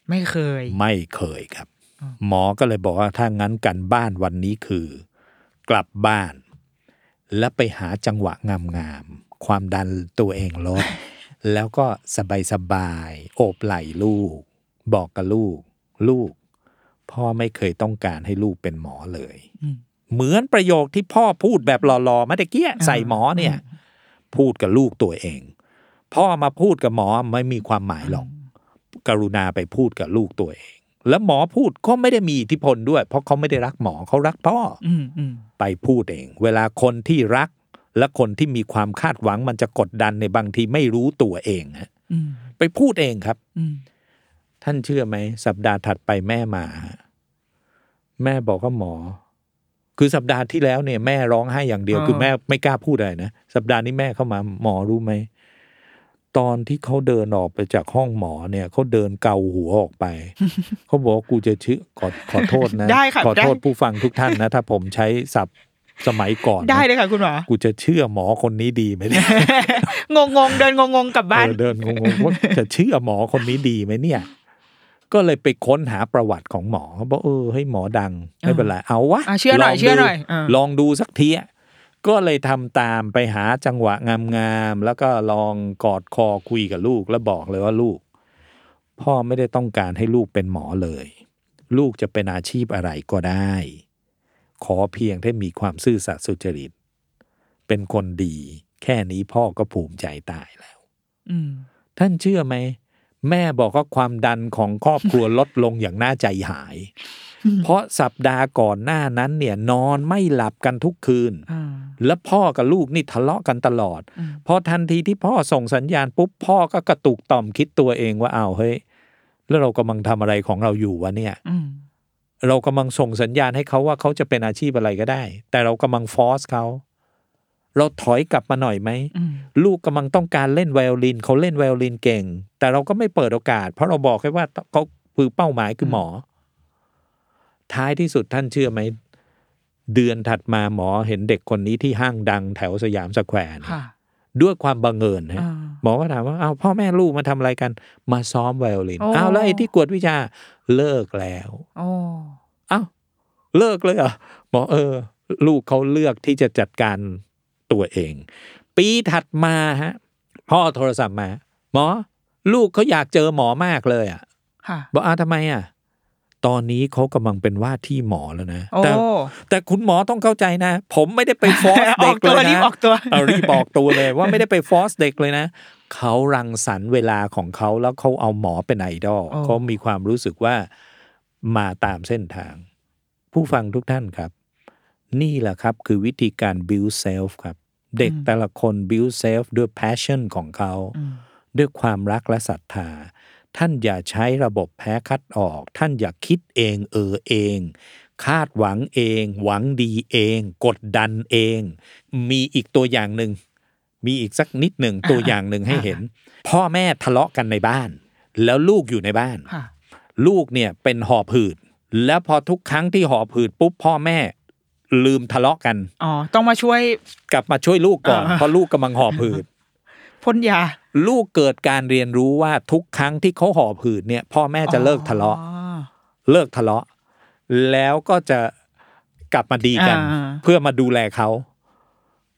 ไม่เคย ไม่เคยครับ หมอก็เลยบอกว่าถ้างั้นกันบ้านวันนี้คือ กลับบ้าน แล้วไปหาจังหวะงามๆความดันตัวเองลด แล้วก็สบายๆโอบไหล่ลูก บอกกับลูก ลูก พ่อไม่เคยต้องการให้ลูกเป็นหมอเลยอืมเหมือนประโยคที่พ่อพูดแบบหล่อๆเมื่อตะกี้ใส่หมอเนี่ย พูดกับลูกตัวเอง พ่อมาพูดกับหมอไม่มีความหมายหรอก กรุณาไปพูดกับลูกตัวเอง แล้วหมอพูดก็ไม่ได้มีอิทธิพลด้วย เพราะเขาไม่ได้รักหมอเขารักพ่อออืมอืมไปพูดเอง เวลาคนที่รัก และคนที่มีความคาดหวังมันจะกดดันในบางทีไม่รู้ตัวเองฮะอืมไปพูดเองครับอืม ท่านเชื่อไหม สัปดาห์ถัดไปแม่มา แม่บอกว่าหมอ คือสัปดาห์ที่แล้วเนี่ยแม่ร้องไห้อย่างเดียว คือแม่ไม่กล้าพูดอะไรนะสัปดาห์นี้แม่เข้ามาหมอรู้ไหมตอนที่เขาเดินออกไปจากห้องหมอเนี่ยเขาเดินเกาหัวออกไปเขาบอกว่ากูจะชื่อขอขอโทษนะได้ค่ะขอโทษได้ผู้ฟังทุกท่านนะ ถ้าผมใช้ศัพท์สมัยก่อนนะได้เลยค่ะคุณหมอ กูจะเชื่อหมอคนนี้ดีไหมเนี่ยงงงๆเดินงงงๆกลับบ้านเออเดินงงๆว่าจะเชื่อหมอคนนี้ดีไหมเนี่ย ก็เลยไปค้นหาประวัติของหมอเขาบอกเออให้หมอดังไม่เป็นไรเอาวะอะเชื่อหน่อยลงดูเชื่อหน่อยอ่าลองดูสักทีอะก็เลยทำตามไปหาจังหวะงามๆแล้วก็ลองกอดคอคุยกับลูกแล้วบอกเลยว่าลูก พ่อไม่ได้ต้องการให้ลูกเป็นหมอเลย ลูกจะเป็นอาชีพอะไรก็ได้ ขอเพียงแค่มีความซื่อสัตย์สุจริต เป็นคนดี แค่นี้พ่อก็ภูมิใจตายแล้วอืมท่านเชื่อไหม แม่บอกว่าความดันของครอบครัวลดลงอย่างน่าใจหาย เพราะสัปดาห์ก่อนหน้านั้นเนี่ยนอนไม่หลับกันทุกคืนอ่าแล้วพ่อกับลูกนี่ทะเลาะกันตลอดอืมพอทันทีที่พ่อส่งสัญญาณปุ๊บพ่อก็กระตุกต่อมคิดตัวเองว่าอ้าวเฮ้ยแล้วเรากำลังทำอะไรของเราอยู่วะเนี่ยอืมเรากำลังส่งสัญญาณให้เขาว่าเขาจะเป็นอาชีพอะไรก็ได้ แต่เรากำลัง force เขา เราถอยกลับมาหน่อยไหมอืมลูกกำลังต้องการเล่นไวโอลินเขาเล่นไวโอลินเก่ง แต่เราก็ไม่เปิดโอกาส เพราะเราบอกแค่ว่าเขาคือเป้าหมายคือหมอ ท้ายที่สุดท่านเชื่อไหม เดือนถัดมาหมอเห็นเด็กคนนี้ที่ห้างดังแถวสยามสแควร์เนี่ยค่ะด้วยความบังเอิญฮะอ่าหมอก็ถามว่าอ้าวพ่อแม่ลูกมาทำอะไรกัน มาซ้อมไวโอลินโอ้อ้าวแล้วไอ้ที่กวดวิชาเลิกแล้วโอ้อ้าวเลิกเลยเหรอหมอเออ ลูกเขาเลือกที่จะจัดการ ตัวเอง ปีถัดมาฮะพ่อโทรศัพท์มา หมอ ลูกเขาอยากเจอหมอมากเลยอะค่ะบอกอ้าวทำไมอะตอนนี้เขากำลังเป็นว่าที่หมอแล้วนะโอ้แต่แต่คุณหมอต้องเข้าใจนะ ผมไม่ได้ไปฟอสอเด็อกกเลตัวยรีบนะออกตัวเอารีบบอกตัวเลยว่าไม่ได้ไปฟอสเด็กเลยนะเขารังสรรค์เวลาของเขาแล้วเขาเอาหมอเป็นไอดอลโอ้เขามีความรู้สึกว่ามาตามเส้นทาง ผู้ฟังทุกท่านครับ นี่แหละครับคือวิธีการ build self ครับ เด็กแต่ละคน build self ด้วย passion ของเขาอืมด้วยความรักและศรัทธา ท่านอย่าใช้ระบบแพ้คัดออก ท่านอย่าคิดเองเออเอง คาดหวังเอง หวังดีเอง กดดันเอง มีอีกตัวอย่างหนึ่ง มีอีกสักนิดหนึ่งตัวอย่างหนึ่งให้เห็น พ่อแม่ทะเลาะกันในบ้าน แล้วลูกอยู่ในบ้านค่ะลูกเนี่ยเป็นหอบหืดแล้วพอทุกครั้งที่หอบหืดปุ๊บพ่อแม่ ลืมทะเลาะกันอ๋อต้องมาช่วยกลับมาช่วยลูกก่อนอ่าเพราะลูกกำลังหอบหืดพ่นยา ลูกเกิดการเรียนรู้ว่าทุกครั้งที่เขาหอบหืดเนี่ย พ่อแม่จะเลิกทะเลาะอ๋อเลิกทะเลาะ แล้วก็จะกลับมาดีกันอ่าเพื่อมาดูแลเขา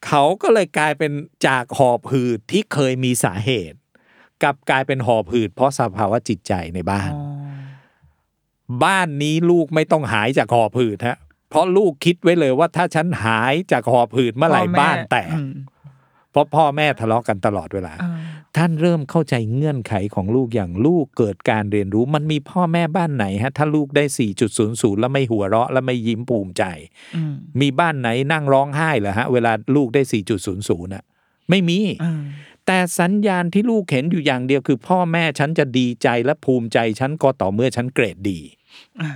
เขาก็เลยกลายเป็นจากหอบหืดที่เคยมีสาเหตุกลับกลายเป็นหอบหืดเพราะสภาวะจิตใจในบ้านอ๋อบ้านนี้ลูกไม่ต้องหายจากหอบหืดฮะ เพราะลูกคิดไว้เลยว่าถ้าฉันหายจากหอบหืดเมื่อไหร่พ่อแม่บ้านแตกอืมเพราะพ่อแม่ทะเลาะกันตลอดเวลาอ่าท่านเริ่มเข้าใจเงื่อนไขของลูกอย่างลูกเกิดการเรียนรู้ มันมีพ่อแม่บ้านไหนฮะ ถ้าลูกได้ 4.00 แล้วไม่หัวเราะ แล้วไม่ยิ้มภูมิใจอืมมีบ้านไหนนั่งร้องไห้เหรอฮะ เวลาลูกได้ 4.00น่ะ ไม่มีอ่าแต่สัญญาณที่ลูกเห็นอยู่อย่างเดียวคือ พ่อแม่ฉันจะดีใจและภูมิใจฉันก็ต่อเมื่อฉันเกรดดีอ่า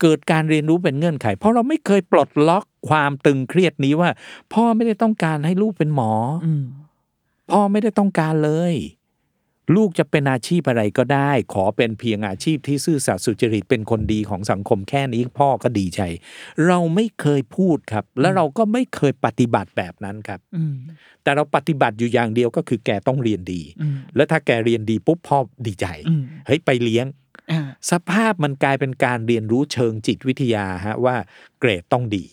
เกิดการเรียนรู้เป็นเงื่อนไข เพราะเราไม่เคยปลดล็อกความตึงเครียดนี้ว่า พ่อไม่ได้ต้องการให้ลูกเป็นหมอออืมพ่อไม่ได้ต้องการเลย ลูกจะเป็นอาชีพอะไรก็ได้ ขอเป็นเพียงอาชีพที่ซื่อสัตย์สุจริตเป็นคนดีของสังคมแค่นี้พ่อก็ดีใจ เราไม่เคยพูดครับ และเราก็ไม่เคยปฏิบัติแบบนั้นครับอืมแต่เราปฏิบัติอยู่อย่างเดียวก็คือแกต้องเรียนดีอืมแล้วถ้าแกเรียนดีปุ๊บพ่อดีใจอืมเฮ้ยไปเลี้ยงอ่า สภาพมันกลายเป็นการเรียนรู้เชิงจิตวิทยาฮะว่าเกรดต้องดี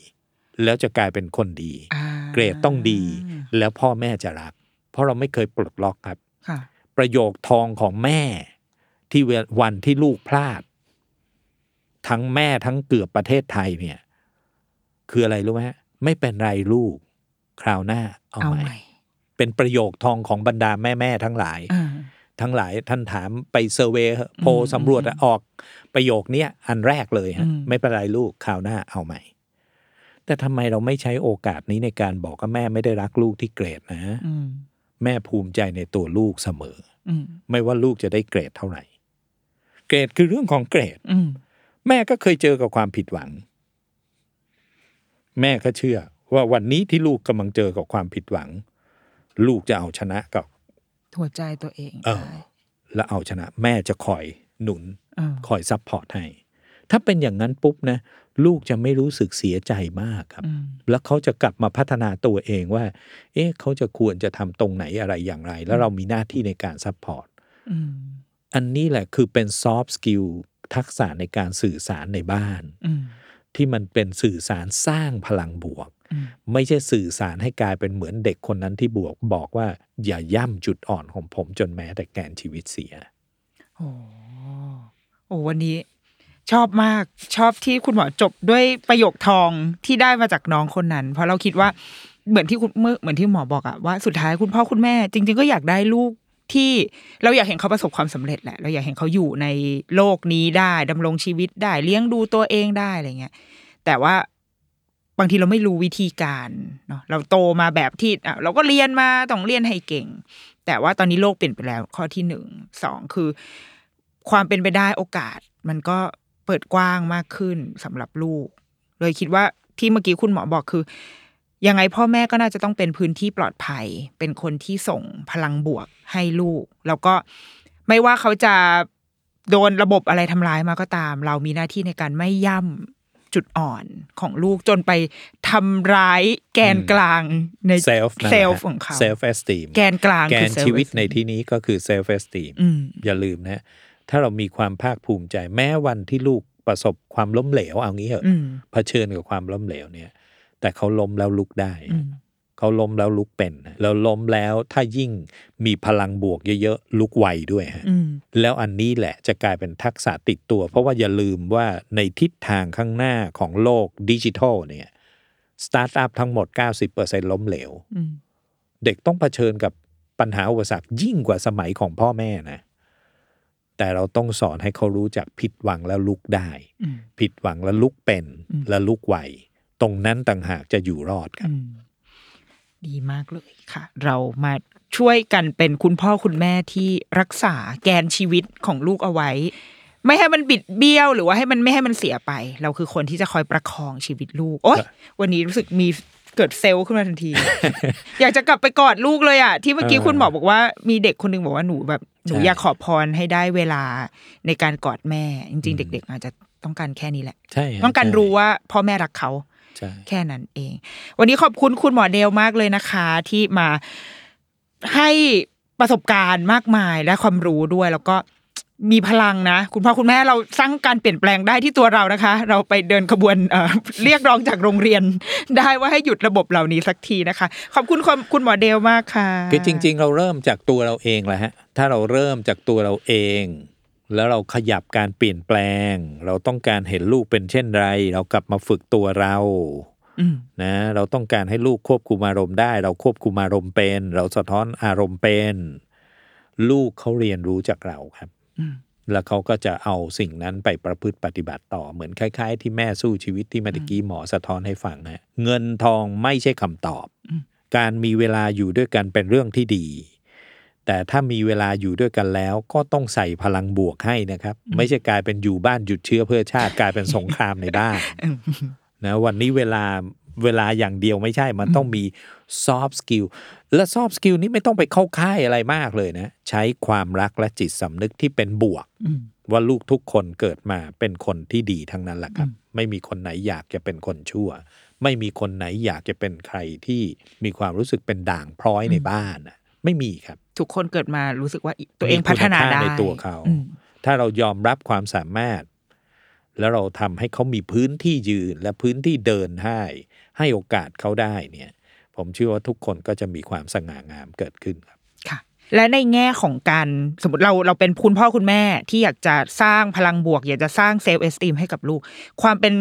แล้วจะกลายเป็นคนดีอ่าเกรดต้องดี แล้วพ่อแม่จะรัก เพราะเราไม่เคยปลดล็อกครับค่ะประโยคทองของแม่ที่เววันที่ลูกพลาด ทั้งแม่ทั้งเกือบประเทศไทยเนี่ย คืออะไรรู้ไหมฮะไม่เป็นไรลูก คราวหน้าเอาเอาใหม่ใหม่เป็นประโยคทองของบรรดาแม่แม่ๆทั้งหลายอ่า ทั้งหลายท่านถามไปเซอร์เวย์โพลสำรวจอะออกประโยคเนี้ยอันแรกเลยฮะอืมไม่เป็นไรลูกคราวหน้าเอาใหม่ แต่ทำไมเราไม่ใช้โอกาสนี้ในการบอกว่าแม่ไม่ได้รักลูกที่เกรดนะอืมแม่ภูมิใจในตัวลูกเสมออืมไม่ว่าลูกจะได้เกรดเท่าไหร่ เกรดคือเรื่องของเกรดอืมแม่ก็เคยเจอกับความผิดหวัง แม่ก็เชื่อว่าวันนี้ที่ลูกกำลังเจอกับความผิดหวัง ลูกจะเอาชนะกับ หัวใจตัวเองเออได้และเอาชนะ แม่จะคอยหนุนเออคอย support ให้ ถ้าเป็นอย่างนั้นปุ๊บนะ ลูกจะไม่รู้สึกเสียใจมากครับอืมแล้วเขาจะกลับมาพัฒนาตัวเองว่า เอ๊ะเขาจะควรจะทำตรงไหนอะไรอย่างไร แล้วเรามีหน้าที่ในการ support อืมอันนี้แหละคือเป็น soft skill ทักษะในการสื่อสารในบ้านอืมที่มันเป็นสื่อสารสร้างพลังบวกอืม ไม่ใช่สื่อสารให้กลายเป็นเหมือนเด็กคนนั้นที่บวกบอกว่า อย่าย่ำจุดอ่อนของผมจนแม้แต่แกนชีวิตเสีย โอ้โอ้วันนี้ชอบมากชอบที่คุณหมอจบด้วยประโยคทองที่ได้มาจากน้องคนนั้น เพราะเราคิดว่าเหมือนที่คุณเมื่อเหมือนที่หมอบอกอะว่าสุดท้ายคุณพ่อคุณแม่ จริง ๆ ก็อยากได้ลูกที่เราอยากเห็นเขาประสบความสำเร็จแหละ เราอยากเห็นเขาอยู่ในโลกนี้ได้ดำรงชีวิตได้เลี้ยงดูตัวเองได้อะไรเงี้ยแต่ว่า บางทีเราไม่รู้วิธีการเนาะเราโตมาแบบที่อะเราก็เรียนมาต้องเรียนให้เก่ง แต่ว่าตอนนี้โลกเปลี่ยนไปแล้ว ข้อที่หนึ่งสองคือ ความเป็นไปได้โอกาส มันก็เปิดกว้างมากขึ้นสำหรับลูก เลยคิดว่าที่เมื่อกี้คุณหมอบอกคือ ยังไงพ่อแม่ก็น่าจะต้องเป็นพื้นที่ปลอดภัย เป็นคนที่ส่งพลังบวกให้ลูก แล้วก็ไม่ว่าเขาจะโดนระบบอะไรทำร้ายมาก็ตาม เรามีหน้าที่ในการไม่ย่ำ จุดอ่อนของลูกจนไปทำร้ายแกนกลางใน self นั่นแหละเซลฟ์ของเขา self esteem แกนกลางแกคือน self ชีวิต esteem ในที่นี้ก็คือ self esteem อืมอย่าลืมนะ ถ้าเรามีความภาคภูมิใจแม้วันที่ลูกประสบความล้มเหลวเอางี้เหอะอืมเผชิญกับความล้มเหลวเนี่ย แต่เขาล้มแล้วลุกได้อืม เขาล้มแล้วลุกเป็น แล้วล้มแล้วถ้ายิ่งมีพลังบวกเยอะๆลุกไวด้วยฮะอืมแล้วอันนี้แหละจะกลายเป็นทักษะติดตัว เพราะว่าอย่าลืมว่าในทิศทางข้างหน้าของโลกดิจิทัลเนี่ยสตาร์ทอัพทั้งหมด 90%ล้มเหลวอืมเด็กต้องเผชิญกับปัญหาอุปสรรคยิ่งกว่าสมัยของพ่อแม่นะแต่เราต้องสอนให้เขารู้จักผิดหวังแล้วลุกได้อืมผิดหวังแล้วลุกเป็นอืมและลุกไหว ตรงนั้นต่างหากจะอยู่รอดครับอืม ดีมากเลยค่ะ เรามาช่วยกันเป็นคุณพ่อคุณแม่ที่รักษาแกนชีวิตของลูกเอาไว้ ไม่ให้มันบิดเบี้ยว หรือว่าให้มันไม่ให้มันเสียไป เราคือคนที่จะคอยประคองชีวิตลูก โอ๊ยครับวันนี้รู้สึกมีเกิดเซลล์ขึ้นมาทันที อยากจะกลับไปกอดลูกเลยอะที่เมื่อกี้เออคุณหมอบอกว่ามีเด็กคนหนึงบอกว่าหนูแบบหนูใช่อยากขอพรให้ได้เวลาในการกอดแม่ จริง ๆ เด็ก ๆ อาจจะต้องการแค่นี้แหละใช่ฮะต้องการใช่รู้ว่าพ่อแม่รักเขาใช่ แค่นั้นเอง วันนี้ขอบคุณคุณหมอเดลมากเลยนะคะ ที่มาให้ประสบการณ์มากมายและความรู้ด้วยแล้วก็มีพลังนะ คุณพ่อคุณแม่เราสร้างการเปลี่ยนแปลงได้ที่ตัวเรานะคะ เราไปเดินขบวนเอ่อเรียกร้องจากโรงเรียน ได้ว่าให้หยุดระบบเหล่านี้สักทีนะคะ ขอบคุณคุณคุณหมอเดลมากค่ะคือจริง ๆ เราเริ่มจากตัวเราเองแหละฮะถ้าเราเริ่มจากตัวเราเอง แล้วเราขยับการเปลี่ยนแปลง เราต้องการเห็นลูกเป็นเช่นไร เรากลับมาฝึกตัวเราอืมนะ เราต้องการให้ลูกควบคุมอารมณ์ได้ เราควบคุมอารมณ์เป็น เราสะท้อนอารมณ์เป็น ลูกเขาเรียนรู้จากเราครับอืมแล้วเขาก็จะเอาสิ่งนั้นไปประพฤติปฏิบัติต่อเหมือนคล้าย ๆ ที่แม่สู้ชีวิตที่เมื่อกี้หมอสะท้อนให้ฟังฮะเงินทองไม่ใช่คำตอบ การมีเวลาอยู่ด้วยกันเป็นเรื่องที่ดี แต่ถ้ามีเวลาอยู่ด้วยกันแล้ว ก็ต้องใส่พลังบวกให้นะครับ ไม่ใช่กลายเป็นอยู่บ้านหยุดเชื้อเพื่อชาติกลายเป็นสงครามในบ้านนะวันนี้เวลาเวลาอย่างเดียวไม่ใช่มันต้องมี soft skill และ soft skill นี้ไม่ต้องไปเข้าค่ายอะไรมากเลยนะ ใช้ความรักและจิตสำนึกที่เป็นบวก ว่าลูกทุกคนเกิดมาเป็นคนที่ดีทั้งนั้นแหละครับ ไม่มีคนไหนอยากจะเป็นคนชั่ว ไม่มีคนไหนอยากจะเป็นใครที่มีความรู้สึกเป็นด่างพร้อยในบ้านน่ะไม่มีครับ ทุกคนเกิดมารู้สึกว่าตัวเองพัฒนาได้มีคุณค่ในตัวเขาอืมถ้าเรายอมรับความสามารถ แล้วเราทำให้เขามีพื้นที่ยืนและพื้นที่เดินให้ ให้โอกาสเขาได้เนี่ย ผมเชื่อว่าทุกคนก็จะมีความสง่างามเกิดขึ้นครับค่ะ และในแง่ของการสมมติเราเราเป็นคุณพ่อคุณแม่ที่อยากจะสร้างพลังบวก อยากจะสร้างเซลล์เอสติมให้กับลูก ความเป็น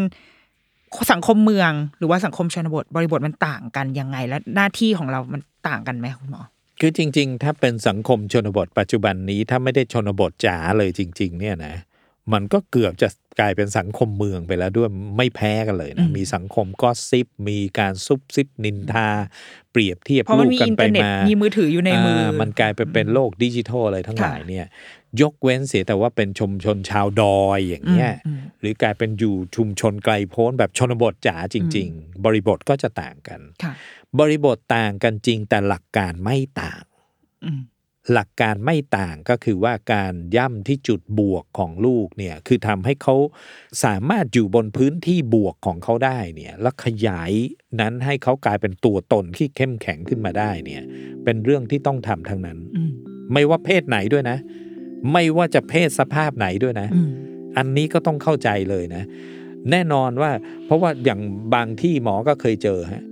สังคมเมืองหรือว่าสังคมชนบทบริบทมันต่างกันยังไง และหน้าที่ของเรามันต่างกันไหมคุณหมอ คือจริง ๆ ถ้าเป็นสังคมชนบทปัจจุบันนี้ถ้าไม่ได้ชนบทจ๋าเลยจริง ๆ เนี่ยนะมันก็เกือบจะกลายเป็นสังคมเมืองไปแล้วด้วยไม่แพ้กันเลยนะมีสังคม gossip มีการซุบซิบนินทา เปรียบเทียบเพราะมันลูกมีกันอินไปเทอร์เน็ตมามีมือถืออยู่ในมืออมันกลายไปเป็นโลกดิจิทัลอะไรทั้งหลายค่ะเนี่ย ยกเว้นเสียแต่ว่าเป็นชุมชนชาวดอยอย่างเงี้ยอืมอืมหรือกลายเป็นอยู่ชุมชนไกลโพ้นแบบชนบทจ๋าจริง ๆ บริบทก็จะต่างกันค่ะบริบทต่างกันจริงแต่หลักการไม่ต่างอืมหลักการไม่ต่างก็คือว่าการย่ำที่จุดบวกของลูกเนี่ยคือทำให้เขาสามารถอยู่บนพื้นที่บวกของเขาได้เนี่ยแล้วขยายนั้นให้เขากลายเป็นตัวตนที่เข้มแข็งขึ้นมาได้เนี่ยเป็นเรื่องที่ต้องทำทั้งนั้นอืมไม่ว่าเพศไหนด้วยนะ ไม่ว่าจะเพศสภาพไหนด้วยนะอืมอันนี้ก็ต้องเข้าใจเลยนะ แน่นอนว่า เพราะว่าอย่างบางที่หมอก็เคยเจอฮะ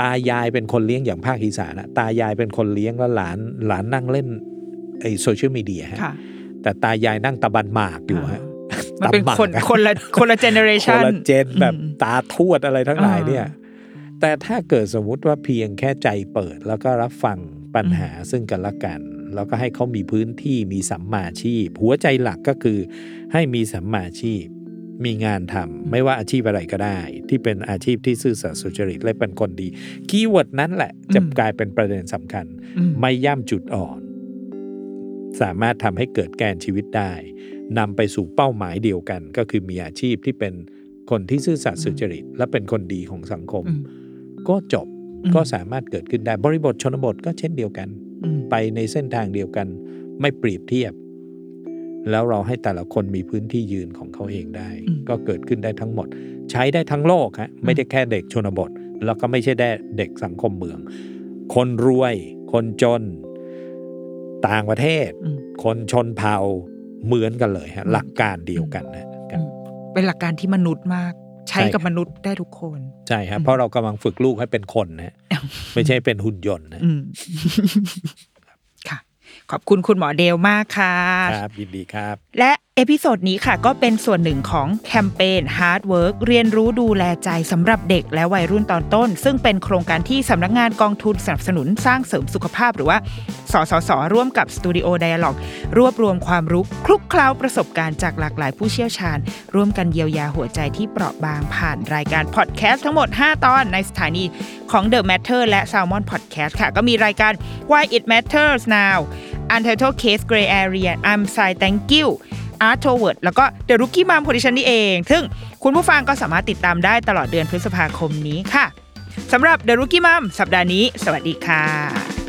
ตายายเป็นคนเลี้ยงอย่างภาคอีสานนะตายายเป็นคนเลี้ยงแล้วหลานหลานนั่งเล่นไอ social media ฮะค่ะแต่ตายายนั่งตะบันหมากอยู่ฮะมันเป็นตำหมากคนอะคนละคนละ generation นละ gen แบบตาทวดอะไรทั้งหลายเนี่ยอ่าแต่ถ้าเกิดสมมุติว่าเพียงแค่ใจเปิดแล้วก็รับฟังปัญหาซึ่งกันและกัน แล้วก็ให้เขามีพื้นที่มีสัมมาชีพ หัวใจหลักก็คือ ให้มีสัมมาชีพ มีงานทำไม่ว่าอาชีพอะไรก็ได้ ที่เป็นอาชีพที่ซื่อสัตย์สุจริตและเป็นคนดี คีย์เวิร์ดนั้นแหละ จะกลายเป็นประเด็นสำคัญอืมไม่ย่ำจุดอ่อน สามารถทำให้เกิดแกนชีวิตได้นำไปสู่เป้าหมายเดียวกัน ก็คือมีอาชีพที่เป็นคนที่ซื่อสัตย์สุจริต และเป็นคนดีของสังคมอืมก็จบอืมก็สามารถเกิดขึ้นได้บริบทชนบทก็เช่นเดียวกันอืม ไปในเส้นทางเดียวกัน ไม่เปรียบเทียบ แล้วเราให้แต่ละคนมีพื้นที่ยืนของเขาเองได้ ก็เกิดขึ้นได้ทั้งหมด ใช้ได้ทั้งโลกฮะไม่ได้แค่เด็กชนบท แล้วก็ไม่ใช่ได้เด็กสังคมเมือง คนรวย คนจน ต่างประเทศอืมคนชนเผ่าเหมือนกันเลยฮะหลักการเดียวกันนะครับเป็นหลักการที่มนุษย์มาก ใช้ใช่กับครับมนุษย์ได้ทุกคน ใช่ครับ เพราะเรากำลังฝึกลูกให้เป็นคนนะฮะไม่ใช่เป็นหุ่นยนต์นะอืมค่ะ ขอบคุณคุณหมอเดลมากค่ะ ครับยินดีครับ และ episode นี้ค่ะก็เป็นส่วนหนึ่งของแคมเปญ Heart Work เรียนรู้ดูแลใจสำหรับเด็กและวัยรุ่นตอนต้น ซึ่งเป็นโครงการที่สำนักงานกองทุนสนับสนุนสร้างเสริมสุขภาพหรือว่า สสส ร่วมกับสตูดิโอ d ด a l o g รวบรวมความรู้คลุกเคล้าประสบการณ์จากหลากหลายผู้เชี่ยวชาญ ร่วมกันเยียวยาหัวใจที่เปราะบางผ่านรายการพอดแคสต์ทั้งหมด 5 ตอนในสถานีของ The Matter และ Salmon Podcast ค่ะ ก็มีรายการ Why It Matters Now Untitled Case Gray Area I'm Sai Thank You Art Toward แล้วก็ The Rookie Mom ของดิชันนี่เอง ซึ่งคุณผู้ฟังก็สามารถติดตามได้ตลอดเดือนพฤษภาคมนี้ค่ะสำหรับ The Rookie Mom สัปดาห์นี้ สวัสดีค่ะ